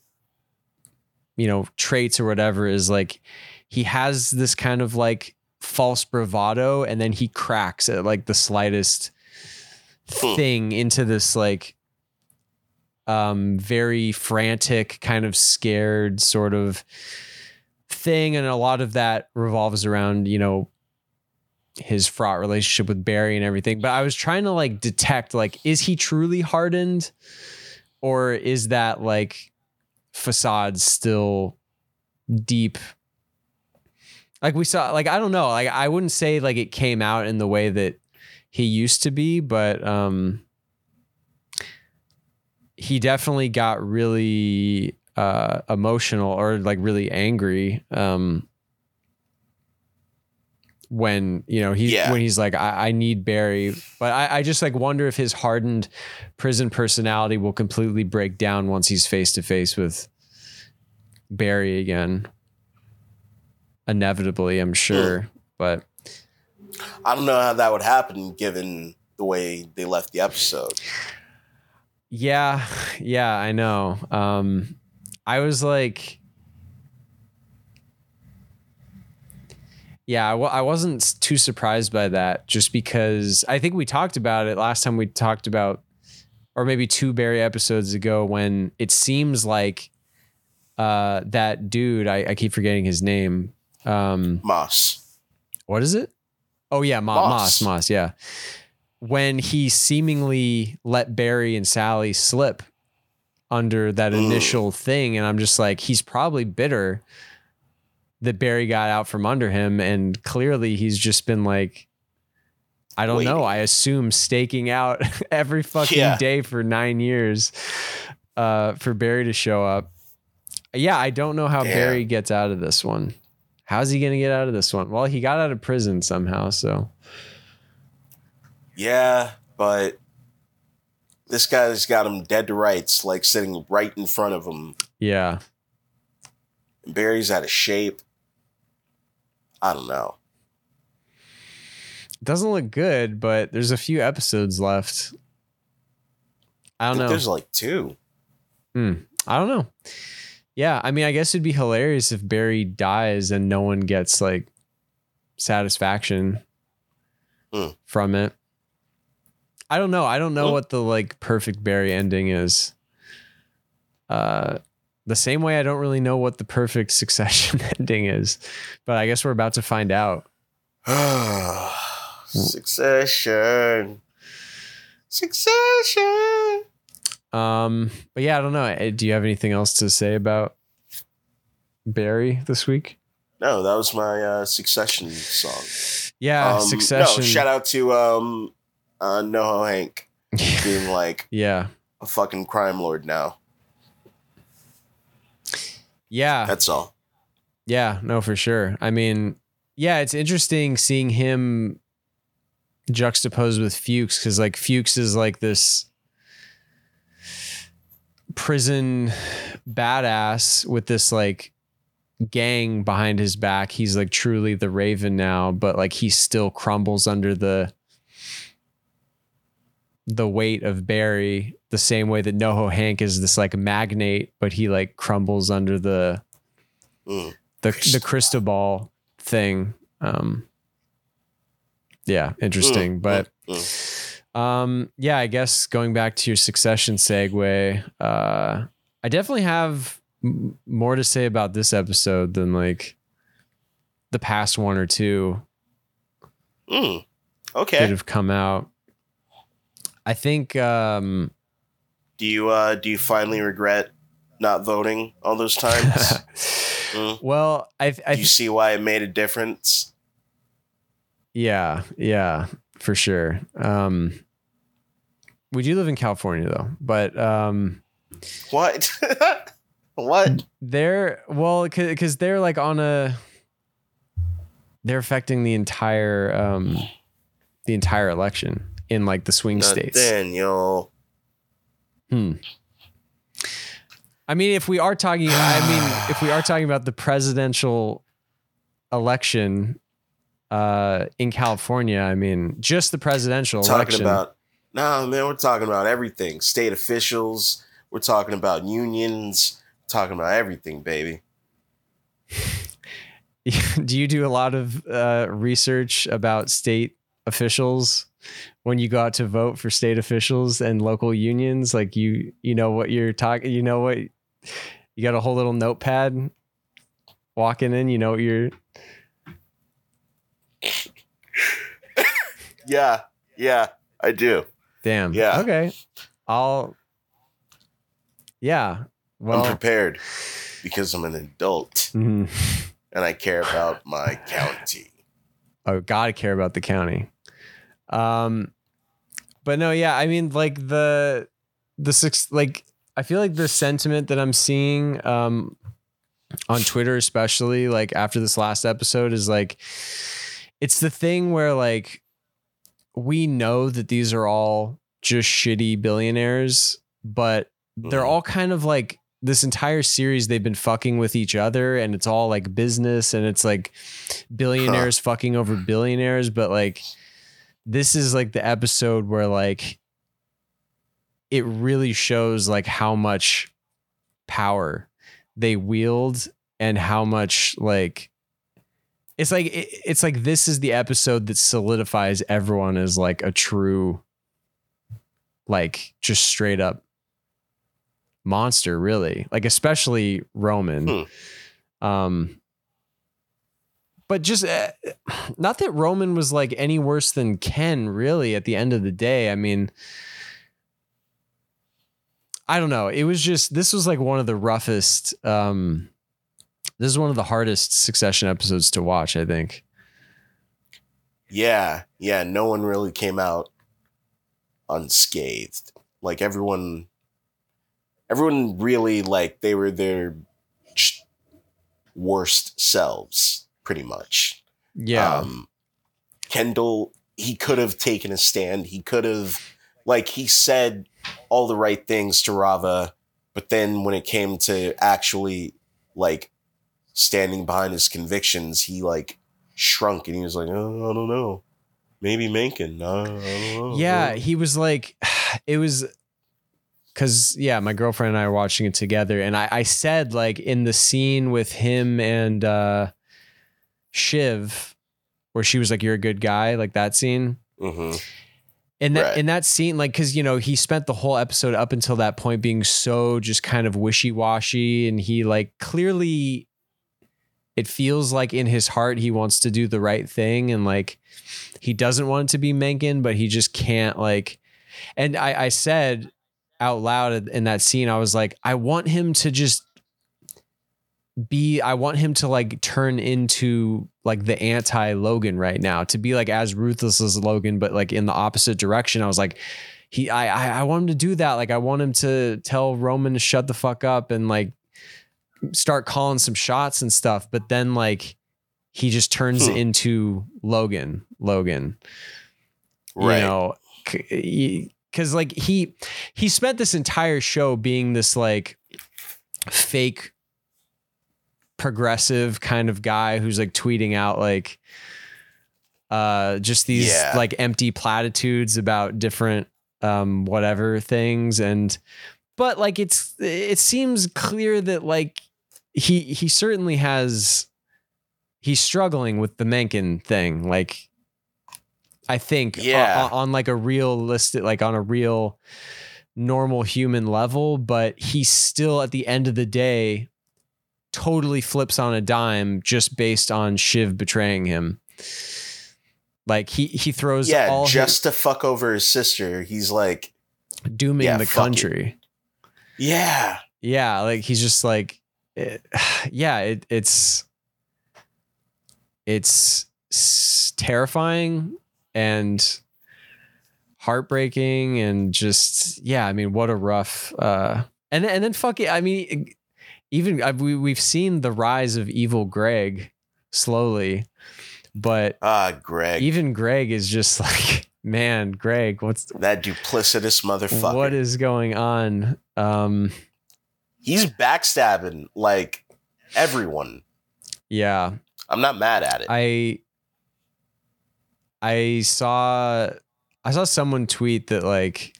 you know traits or whatever is like he has this kind of like false bravado and then he cracks at like the slightest Hmm. thing into this like um very frantic kind of scared sort of thing and a lot of that revolves around you know his fraught relationship with Barry and everything but I was trying to like detect like is he truly hardened or is that like facade still deep Like we saw, like I don't know, like I wouldn't say like it came out in the way that he used to be, but um, he definitely got really uh emotional or like really angry um when you know he Yeah. when he's like I, I need Barry but I, I just like wonder if his hardened prison personality will completely break down once he's face to face with Barry again inevitably I'm sure but I don't know how that would happen given the way they left the episode. Yeah, yeah, I know. Um, I was like, yeah, I w- I wasn't too surprised by that, just because I think we talked about it last time we talked about, or maybe two Barry episodes ago, when it seems like uh, that dude, I, I keep forgetting his name. Um, Moss. what is it? Oh yeah, Mo- Moss. Moss. Moss. Yeah. When he seemingly let Barry and Sally slip under that initial thing, and I'm just like, he's probably bitter that Barry got out from under him, and clearly he's just been like, I don't know. I assume staking out [laughs] every fucking Yeah. day for nine years uh, for Barry to show up. Yeah, I don't know how Damn. Barry gets out of this one. How's he gonna get out of this one? Well, he got out of prison somehow, so Yeah, but this guy's got him dead to rights, like sitting right in front of him. yeah. And Barry's out of shape. I don't know. It doesn't look good, but there's a few episodes left. I I don't think know. there's like two. Hmm. I don't know. Yeah, I mean, I guess it'd be hilarious if Barry dies and no one gets like satisfaction Hmm. from it. I don't know. I don't know Hmm. what the like perfect Barry ending is. Uh the same way I don't really know what the perfect succession [laughs] ending is. But I guess we're about to find out. [sighs] Succession. Succession. Um but yeah, I don't know. Eh, Do you have anything else to say about Barry this week? No, that was my uh, Succession song. Yeah, Um, Succession. No, shout out to um, uh, NoHo Hank [laughs] being like yeah. a fucking crime lord now. Yeah. That's all. Yeah, no, for sure. I mean, yeah, it's interesting seeing him juxtaposed with Fuches because, like, Fuches is like this prison badass with this, like, gang behind his back. He's like truly the Raven now, but like he still crumbles under the the weight of Barry the same way that NoHo Hank is this like magnate, but he like crumbles under the Mm. the Crystal the crystal ball thing. Um, yeah, interesting. But. Um, yeah, I guess going back to your succession segue, uh, I definitely have m- more to say about this episode than like the past one or two Mm. that Okay. have come out. I think um, Do you uh, do you finally regret not voting all those times? [laughs] Mm. well, I, I Do you see why it made a difference? Yeah, yeah, for sure. Um we do live in California though, but um What? [laughs] what? they're well cuz they're like on a they're affecting the entire um the entire election in like the swing states. Daniel. Hmm. I mean, if we are talking, I mean, if we are talking about the presidential election uh, in California, I mean, just the presidential Talking election. about no man, we're talking about everything. State officials. We're talking about unions. Talking about everything, baby. [laughs] do you do a lot of uh, research about state officials when you go out to vote for state officials and local unions? Like you, you know what you're talking. You know what you got a whole little notepad walking in. You know what you're. Yeah, yeah, I do. Damn. Yeah. Okay. I'll. Yeah. I'm prepared because I'm an adult. mhm. and I care about my county. Oh, gotta care about the county. Um, but no, yeah, I mean, like the the six, like I feel like the sentiment that I'm seeing, um, on Twitter, especially like after this last episode, is like it's the thing where like we know that these are all just shitty billionaires, but they're Mhm. all kind of like this entire series they've been fucking with each other and it's all like business and it's like billionaires fucking over billionaires but like this is like the episode where like it really shows like how much power they wield and how much like it's like it, it's like this is the episode that solidifies everyone as like a true like just straight up monster really. Like especially roman. Um but just uh, not that roman was like any worse than ken really at the end of the day. I mean i don't know. It was just this was like one of the roughest um this is one of the hardest succession episodes to watch i think Yeah, yeah. No one really came out unscathed. Like everyone, everyone really like they were their worst selves, pretty much. yeah Um, Kendall, he could have taken a stand. He could have, like, he said all the right things to Rava, but then when it came to actually, like, standing behind his convictions, he, like, shrunk and he was like, oh, I don't know. Maybe Mencken. Uh, I don't know. Yeah, he was like, [sighs] it was because yeah, my girlfriend and I were watching it together, and I, I said like in the scene with him and uh Shiv, where she was like, "You're a good guy," like that scene. hmm In that Right. in that scene, like, because you know he spent the whole episode up until that point being so just kind of wishy washy, and he like clearly, it feels like in his heart he wants to do the right thing, and like he doesn't want it to be Mencken, but he just can't like. And I I said out loud in that scene, I was like, I want him to just be I want him to like turn into like the anti Logan right now to be like as ruthless as Logan but like in the opposite direction I was like he I I, I want him to do that like I want him to tell Roman to shut the fuck up and like start calling some shots and stuff but then like he just turns Hmm. into Logan Logan Right. you know because like he he spent this entire show being this like fake progressive kind of guy who's like tweeting out like uh just these Yeah. like empty platitudes about different um whatever things and but like it's it seems clear that like he he certainly has he's struggling with the Mencken thing like I think Yeah. on, on like a realistic like on a real normal human level but he still at the end of the day totally flips on a dime just based on Shiv betraying him like he he throws yeah, all just to fuck over his sister. He's like, dooming yeah, the fuck it. country yeah. yeah like he's just like it, [sighs] yeah it, it's it's terrifying and heartbreaking and just yeah i mean what a rough uh and then, and then fuck it i mean even we, we've seen the rise of evil greg slowly but Ah, Greg. even greg is just [laughs] like man greg what's that duplicitous motherfucker. what is going on um He's backstabbing like everyone. yeah I'm not mad at it. I I saw I saw someone tweet that like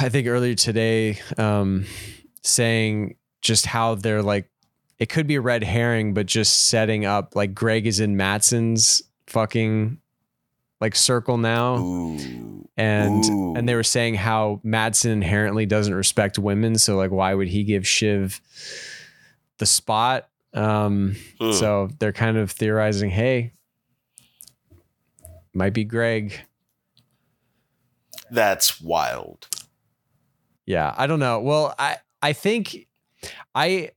I think earlier today um saying just how they're like it could be a red herring but just setting up like Greg is in Matsson's fucking like circle now Ooh. and Ooh. and they were saying how Matsson inherently doesn't respect women so like why would he give Shiv the spot um Hmm. so they're kind of theorizing, hey, might be Greg. That's wild. Yeah, I don't know. Well, I I think I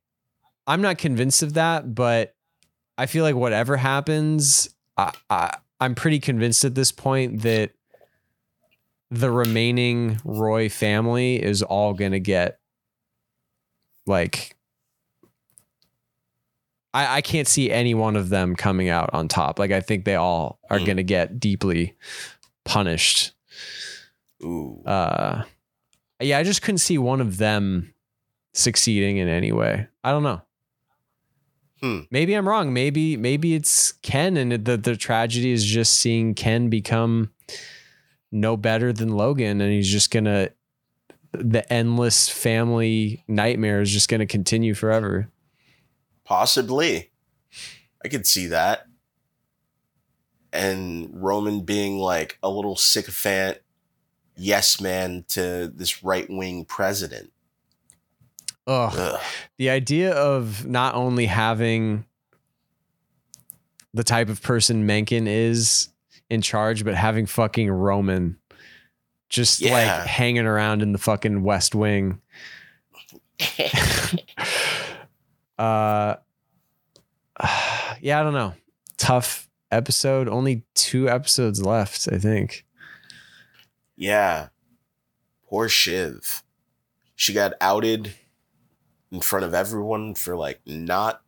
I'm not convinced of that, but I feel like whatever happens, I, I I'm pretty convinced at this point that the remaining Roy family is all gonna get like I, I can't see any one of them coming out on top. Like I think they all are Mm. gonna get deeply punished. Ooh. Uh yeah, I just couldn't see one of them succeeding in any way. I don't know. Hmm. Maybe I'm wrong. Maybe maybe it's Ken and the the tragedy is just seeing Ken become no better than Logan and he's just going to the endless family nightmare is just going to continue forever. Possibly. I could see that. And Roman being like a little sycophant yes man to this right wing president. Ugh. Ugh. the idea of not only having the type of person Mencken is in charge, but having fucking Roman just Yeah. like hanging around in the fucking West Wing. [laughs] [laughs] uh, [sighs] yeah, I don't know. Tough episode. Only two episodes left, I think. yeah. Poor Shiv. She got outed in front of everyone for like not.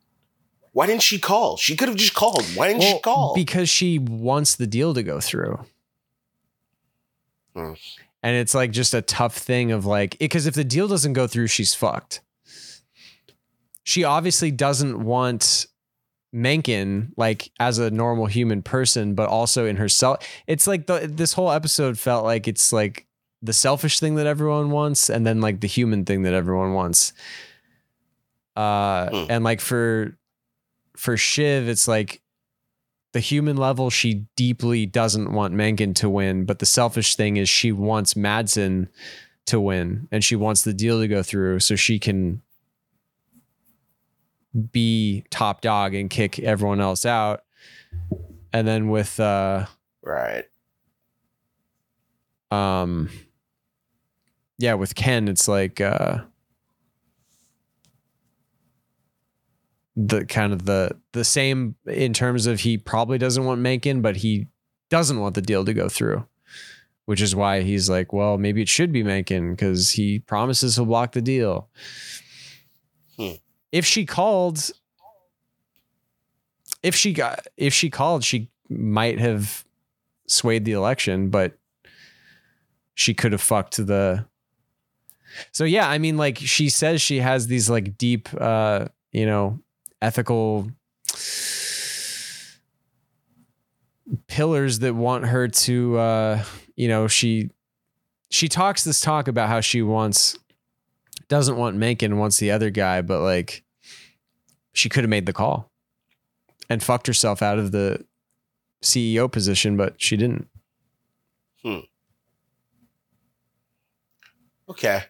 Why didn't she call? She could have just called. Why didn't she call? Because she wants the deal to go through. Hmm. And it's like just a tough thing of like, because if the deal doesn't go through, she's fucked. She obviously doesn't want Mencken like as a normal human person, but also in herself. It's like the this whole episode felt like it's like the selfish thing that everyone wants, and then like the human thing that everyone wants. Uh, Hmm. and like for for Shiv, it's like the human level, she deeply doesn't want Mencken to win, but the selfish thing is she wants Matsson to win and she wants the deal to go through so she can be top dog and kick everyone else out. And then with uh right. um yeah, with Ken it's like uh the kind of the the same in terms of he probably doesn't want Mencken, but he doesn't want the deal to go through. Which is why he's like, well, maybe it should be Mencken because he promises he'll block the deal. Hmm. If she called, if she got, if she called, she might have swayed the election, but she could have fucked the. So yeah, I mean, like she says, she has these like deep, uh, you know, ethical pillars that want her to uh you know she she talks this talk about how she wants doesn't want Mencken wants the other guy but like she could have made the call and fucked herself out of the CEO position but she didn't hmm Okay.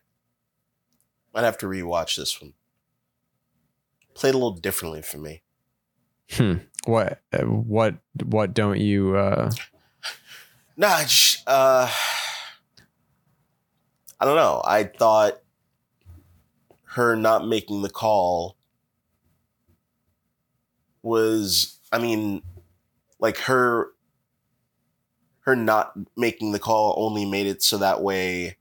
Might have to rewatch this one. Played a little differently for me. hmm. what uh, what what don't you uh Nah, just, uh, I don't know. I thought her not making the call was, I mean, like her, her not making the call only made it so that way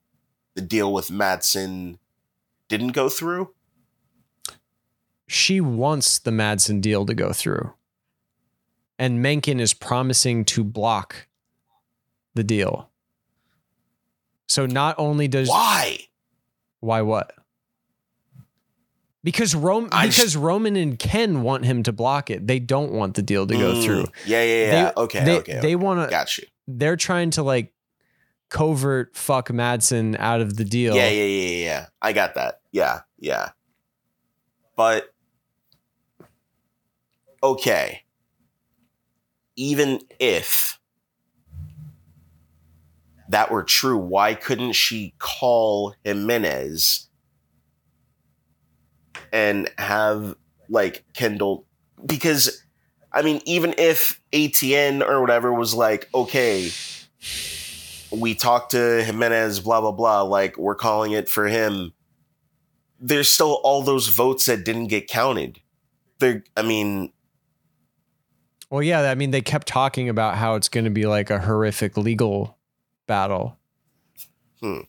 the deal with Matsson didn't go through. She wants the Matsson deal to go through. And Mencken is promising to block the deal. So not only does Why? why what? Because Rome I because Roman and Ken want him to block it. They don't want the deal to go Mm, through. Yeah, yeah, yeah. They- okay, they okay. they want to Got you. they're trying to like covert fuck Matsson out of the deal. Yeah, yeah, yeah, yeah, yeah. I got that. Yeah, yeah. But okay. Even if that were true, why couldn't she call Jimenez and have like Kendall? Because I mean, even if ATN or whatever was like, okay, we talked to Jimenez, blah blah blah. Like we're calling it for him. there's still all those votes that didn't get counted. There, I mean, Well, yeah, I mean, they kept talking about how it's going to be like a horrific legal battle. Hmm.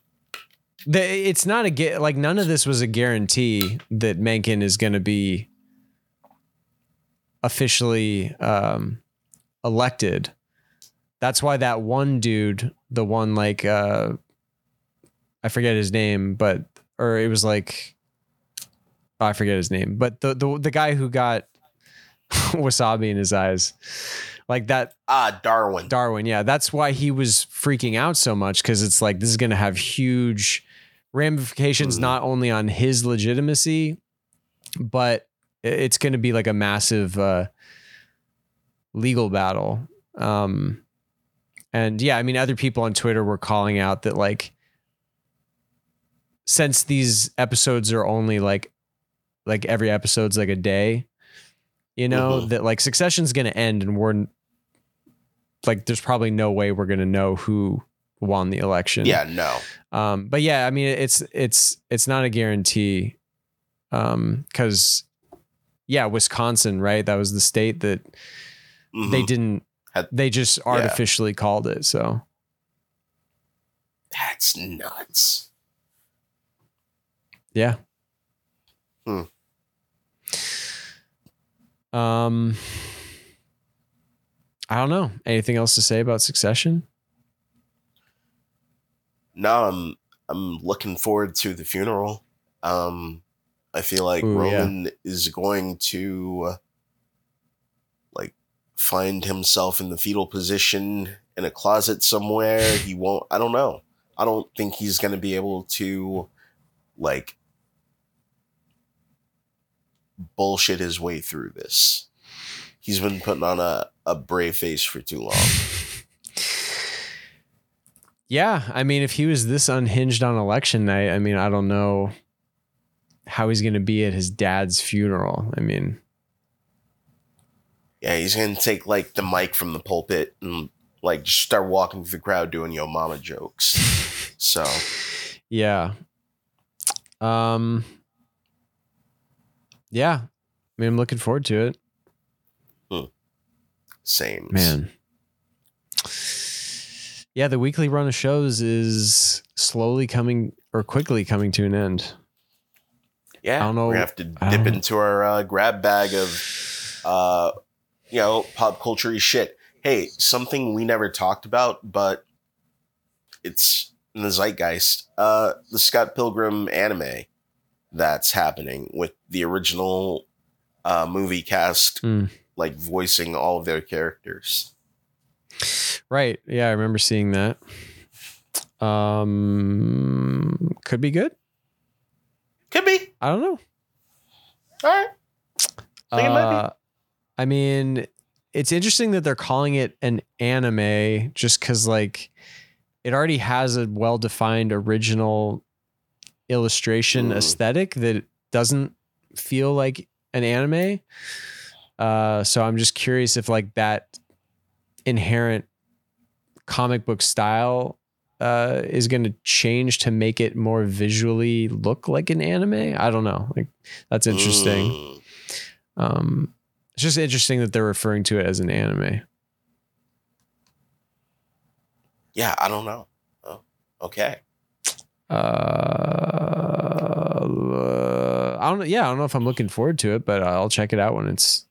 The, it's not a like none of this was a guarantee that Mencken is going to be officially um, elected. That's why that one dude, the one like uh, I forget his name, but or it was like oh, I forget his name, but the the the guy who got [laughs] wasabi in his eyes, like that ah, Darwin. Darwin, yeah, that's why he was freaking out so much because it's like this is going to have huge ramifications Mhm. not only on his legitimacy, but it's going to be like a massive uh, legal battle. Um, and yeah, I mean, other people on Twitter were calling out that like since these episodes are only like like every episode's like a day, you know, Mhm. that like Succession's going to end and we're like there's probably no way we're going to know who won the election. yeah, no. Um, but yeah, I mean, it's it's it's not a guarantee, um, because yeah, Wisconsin, right? That was the state that they Mhm. didn't. They just artificially called it. So That's nuts. yeah. Hmm. Um, I don't know. Anything else to say about Succession? No, I'm I'm looking forward to the funeral. Um, I feel like Ooh, yeah. Roman is going to uh, like find himself in the fetal position in a closet somewhere. He won't. I don't know. I don't think he's going to be able to like bullshit his way through this. He's been putting on a, a brave face for too long. [laughs] Yeah, I mean, if he was this unhinged on election night, I mean, I don't know how he's going to be at his dad's funeral. I mean, Yeah, he's gonna take like the mic from the pulpit and like just start walking through the crowd doing yo mama jokes. [laughs] So yeah. Um Yeah. I mean, I'm looking forward to it. same. Man. Yeah, the weekly run of shows is slowly coming or quickly coming to an end. Yeah, I don't know- We're have to dip into our uh, grab bag of, uh, you know, pop culture shit. Hey, something we never talked about, but it's in the zeitgeist. Uh, the Scott Pilgrim anime that's happening with the original uh, movie cast, Mm. like voicing all of their characters. Right. Yeah, I remember seeing that. Um could be good. Could be. I don't know. All right. Think it might be. Uh, I mean, it's interesting that they're calling it an anime just because, like, it already has a well defined original illustration Mm. aesthetic that doesn't feel like an anime. Uh, so I'm just curious if, like, that inherent comic book style uh, is going to change to make it more visually look like an anime. I don't know. Like, that's interesting Mm. um it's just interesting that they're referring to it as an anime Yeah, I don't know. Oh, okay. Uh i don't know yeah i don't know if i'm looking forward to it but i'll check it out when it's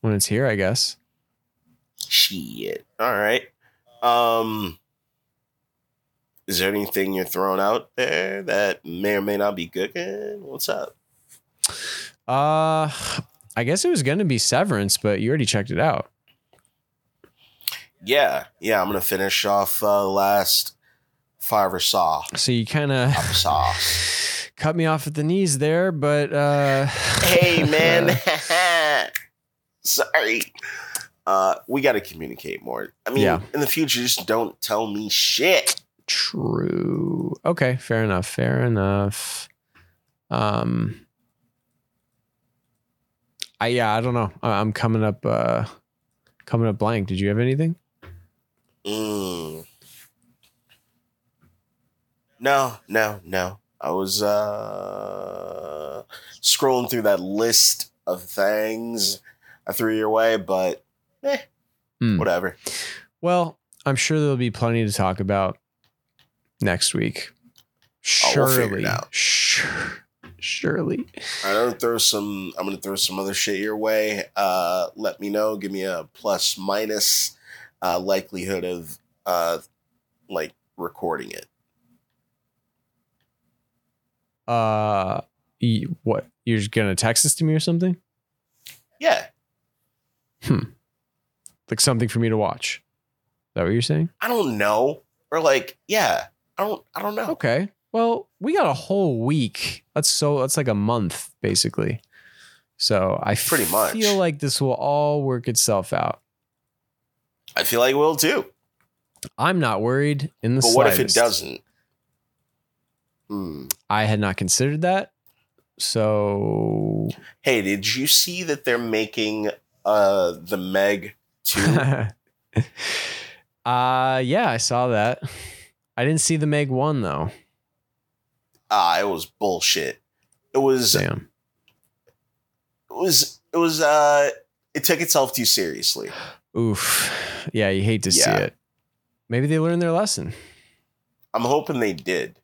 when it's here i guess Shit. All right. Um is there anything you're throwing out there that may or may not be cooking? What's up? uh i guess it was gonna be severance but you already checked it out Yeah, yeah, I'm gonna finish off uh last five saw. so you kind of sauce. [laughs] cut me off at the knees there but uh [laughs] hey man. [laughs] Sorry. Uh we gotta communicate more. I mean Yeah. in the future just don't tell me shit. True. Okay, fair enough. Fair enough. Um I yeah, I don't know. I- I'm coming up uh coming up blank. Did you have anything? Mm. No, no, no. I was uh scrolling through that list of things I threw your way, but eh, Hmm. whatever. Well, I'm sure there'll be plenty to talk about next week. Oh, we'll Surely. Sure, surely. I'm gonna throw some. I'm gonna throw some other shit your way. Uh, let me know. Give me a plus minus uh, likelihood of uh, like recording it. Uh, y- what? You're gonna text this to me or something? Yeah, Hmm. Like something for me to watch? Is that what you're saying? I don't know, or like, yeah, I don't. I don't know. Okay. Well, we got a whole week. That's so. That's like a month, basically. So I Pretty much. feel like this will all work itself out. I feel like it will too. I'm not worried in the But what if it doesn't? Hmm. I had not considered that. So Hey, did you see that they're making uh the Meg two? [laughs] uh yeah, I saw that. I didn't see the Meg one though. ah, it was bullshit. It was. Damn. It was. It was. Uh, it took itself too seriously. Oof. Yeah, you hate to see it. Maybe they learned their lesson. I'm hoping they did.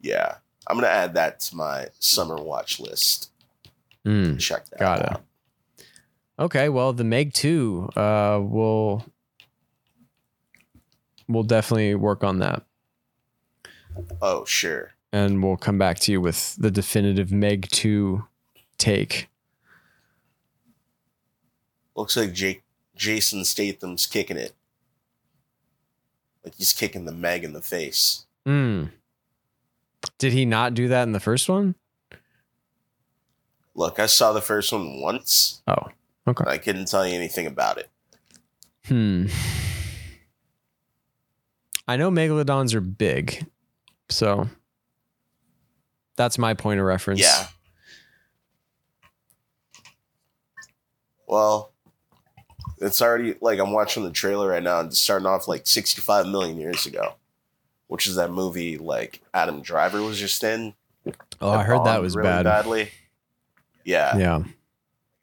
Yeah, I'm gonna add that to my summer watch list. Mm, Check that got it. out. Okay, well, the Meg 2, uh will we'll definitely work on that. Oh, sure. And we'll come back to you with the definitive Meg 2 take. Looks like Jake Jason Statham's kicking it. Like he's kicking the Meg in the face. Mm. Did he not do that in the first one? Look, I saw the first one once. Oh, okay. I couldn't tell you anything about it. Hmm. I know megalodons are big, so that's my point of reference. Yeah. Well, it's already like I'm watching the trailer right now and it's starting off like 65 million years ago, which is that movie like Adam Driver was just in. Oh, I heard that was really bad. Badly. Yeah. Yeah.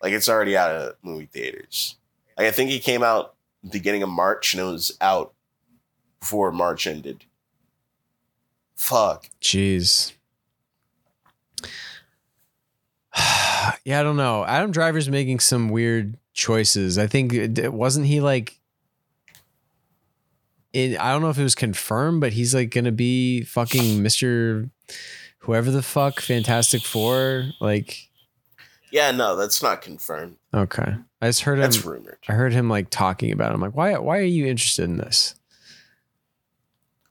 Like it's already out of movie theaters. Like I think he came out beginning of March and it was out before March ended. Fuck. Jeez. [sighs] yeah, I don't know. Adam Driver's making some weird choices. I think it- wasn't he like it, I don't know if it was confirmed, but he's like gonna be fucking Mr. Whoever the fuck Fantastic Four. Like, Yeah, no, that's not confirmed. okay, I just heard him. That's rumored. I heard him like talking about. It. I'm like, why? Why are you interested in this?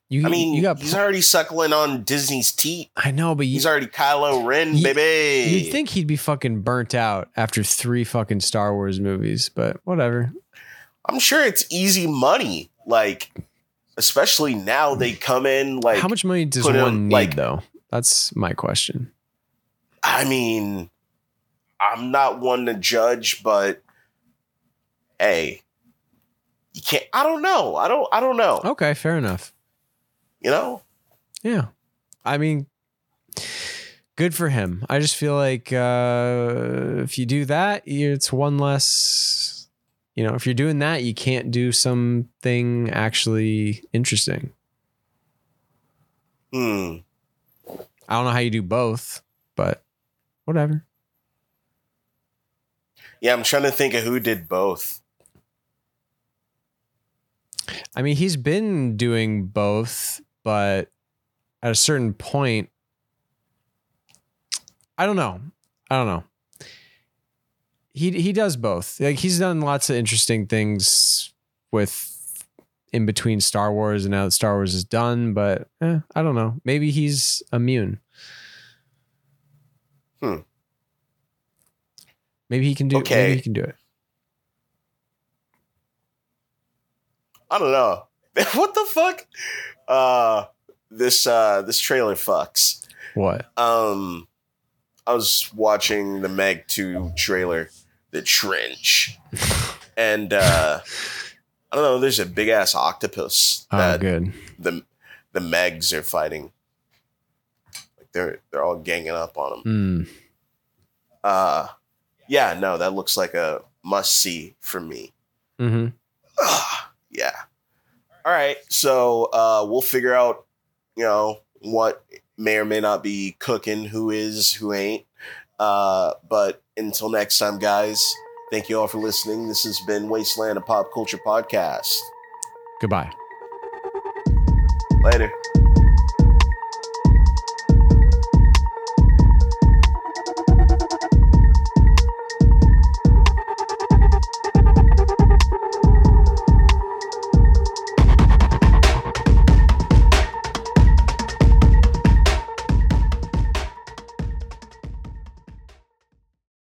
You, I mean, you got. he's already suckling on Disney's teeth. I know, but you, He's already Kylo Ren, Ye- baby. You'd think he'd be fucking burnt out after three fucking Star Wars movies, but whatever. I'm sure it's easy money. Like, especially now they come in like. How much money does one need, like- though? That's my question. I mean, I'm not one to judge, but hey, you can't. I don't know. I don't. I don't know. Okay, fair enough. You know. Yeah. I mean, good for him. I just feel like uh, if you do that, it's one less. You know, if you're doing that, you can't do something actually interesting. Hmm. I don't know how you do both, but whatever. Yeah, I'm trying to think of who did both. I mean, he's been doing both, but at a certain point, I don't know. I don't know. He he does both. Like he's done lots of interesting things with in between Star Wars and now that Star Wars is done, but eh, I don't know. Maybe he's immune. Hmm. Maybe he can do. Okay. Maybe he can do it. I don't know. [laughs] what the fuck? Uh, this uh, this trailer fucks. What? Um, I was watching the Meg 2 trailer, The Trench, and uh, I don't know. There's a big ass octopus Oh, that good. the the Megs are fighting. Like they're they're all ganging up on him. Mm. Uh, yeah, no, that looks like a must see for me. Mm-hmm. [sighs] yeah. All right, so uh, we'll figure out, you know, what may or may not be cooking, who is, who ain't. Uh, but until next time, guys, thank you all for listening. This has been Wasteland, a pop culture podcast. Goodbye. Later.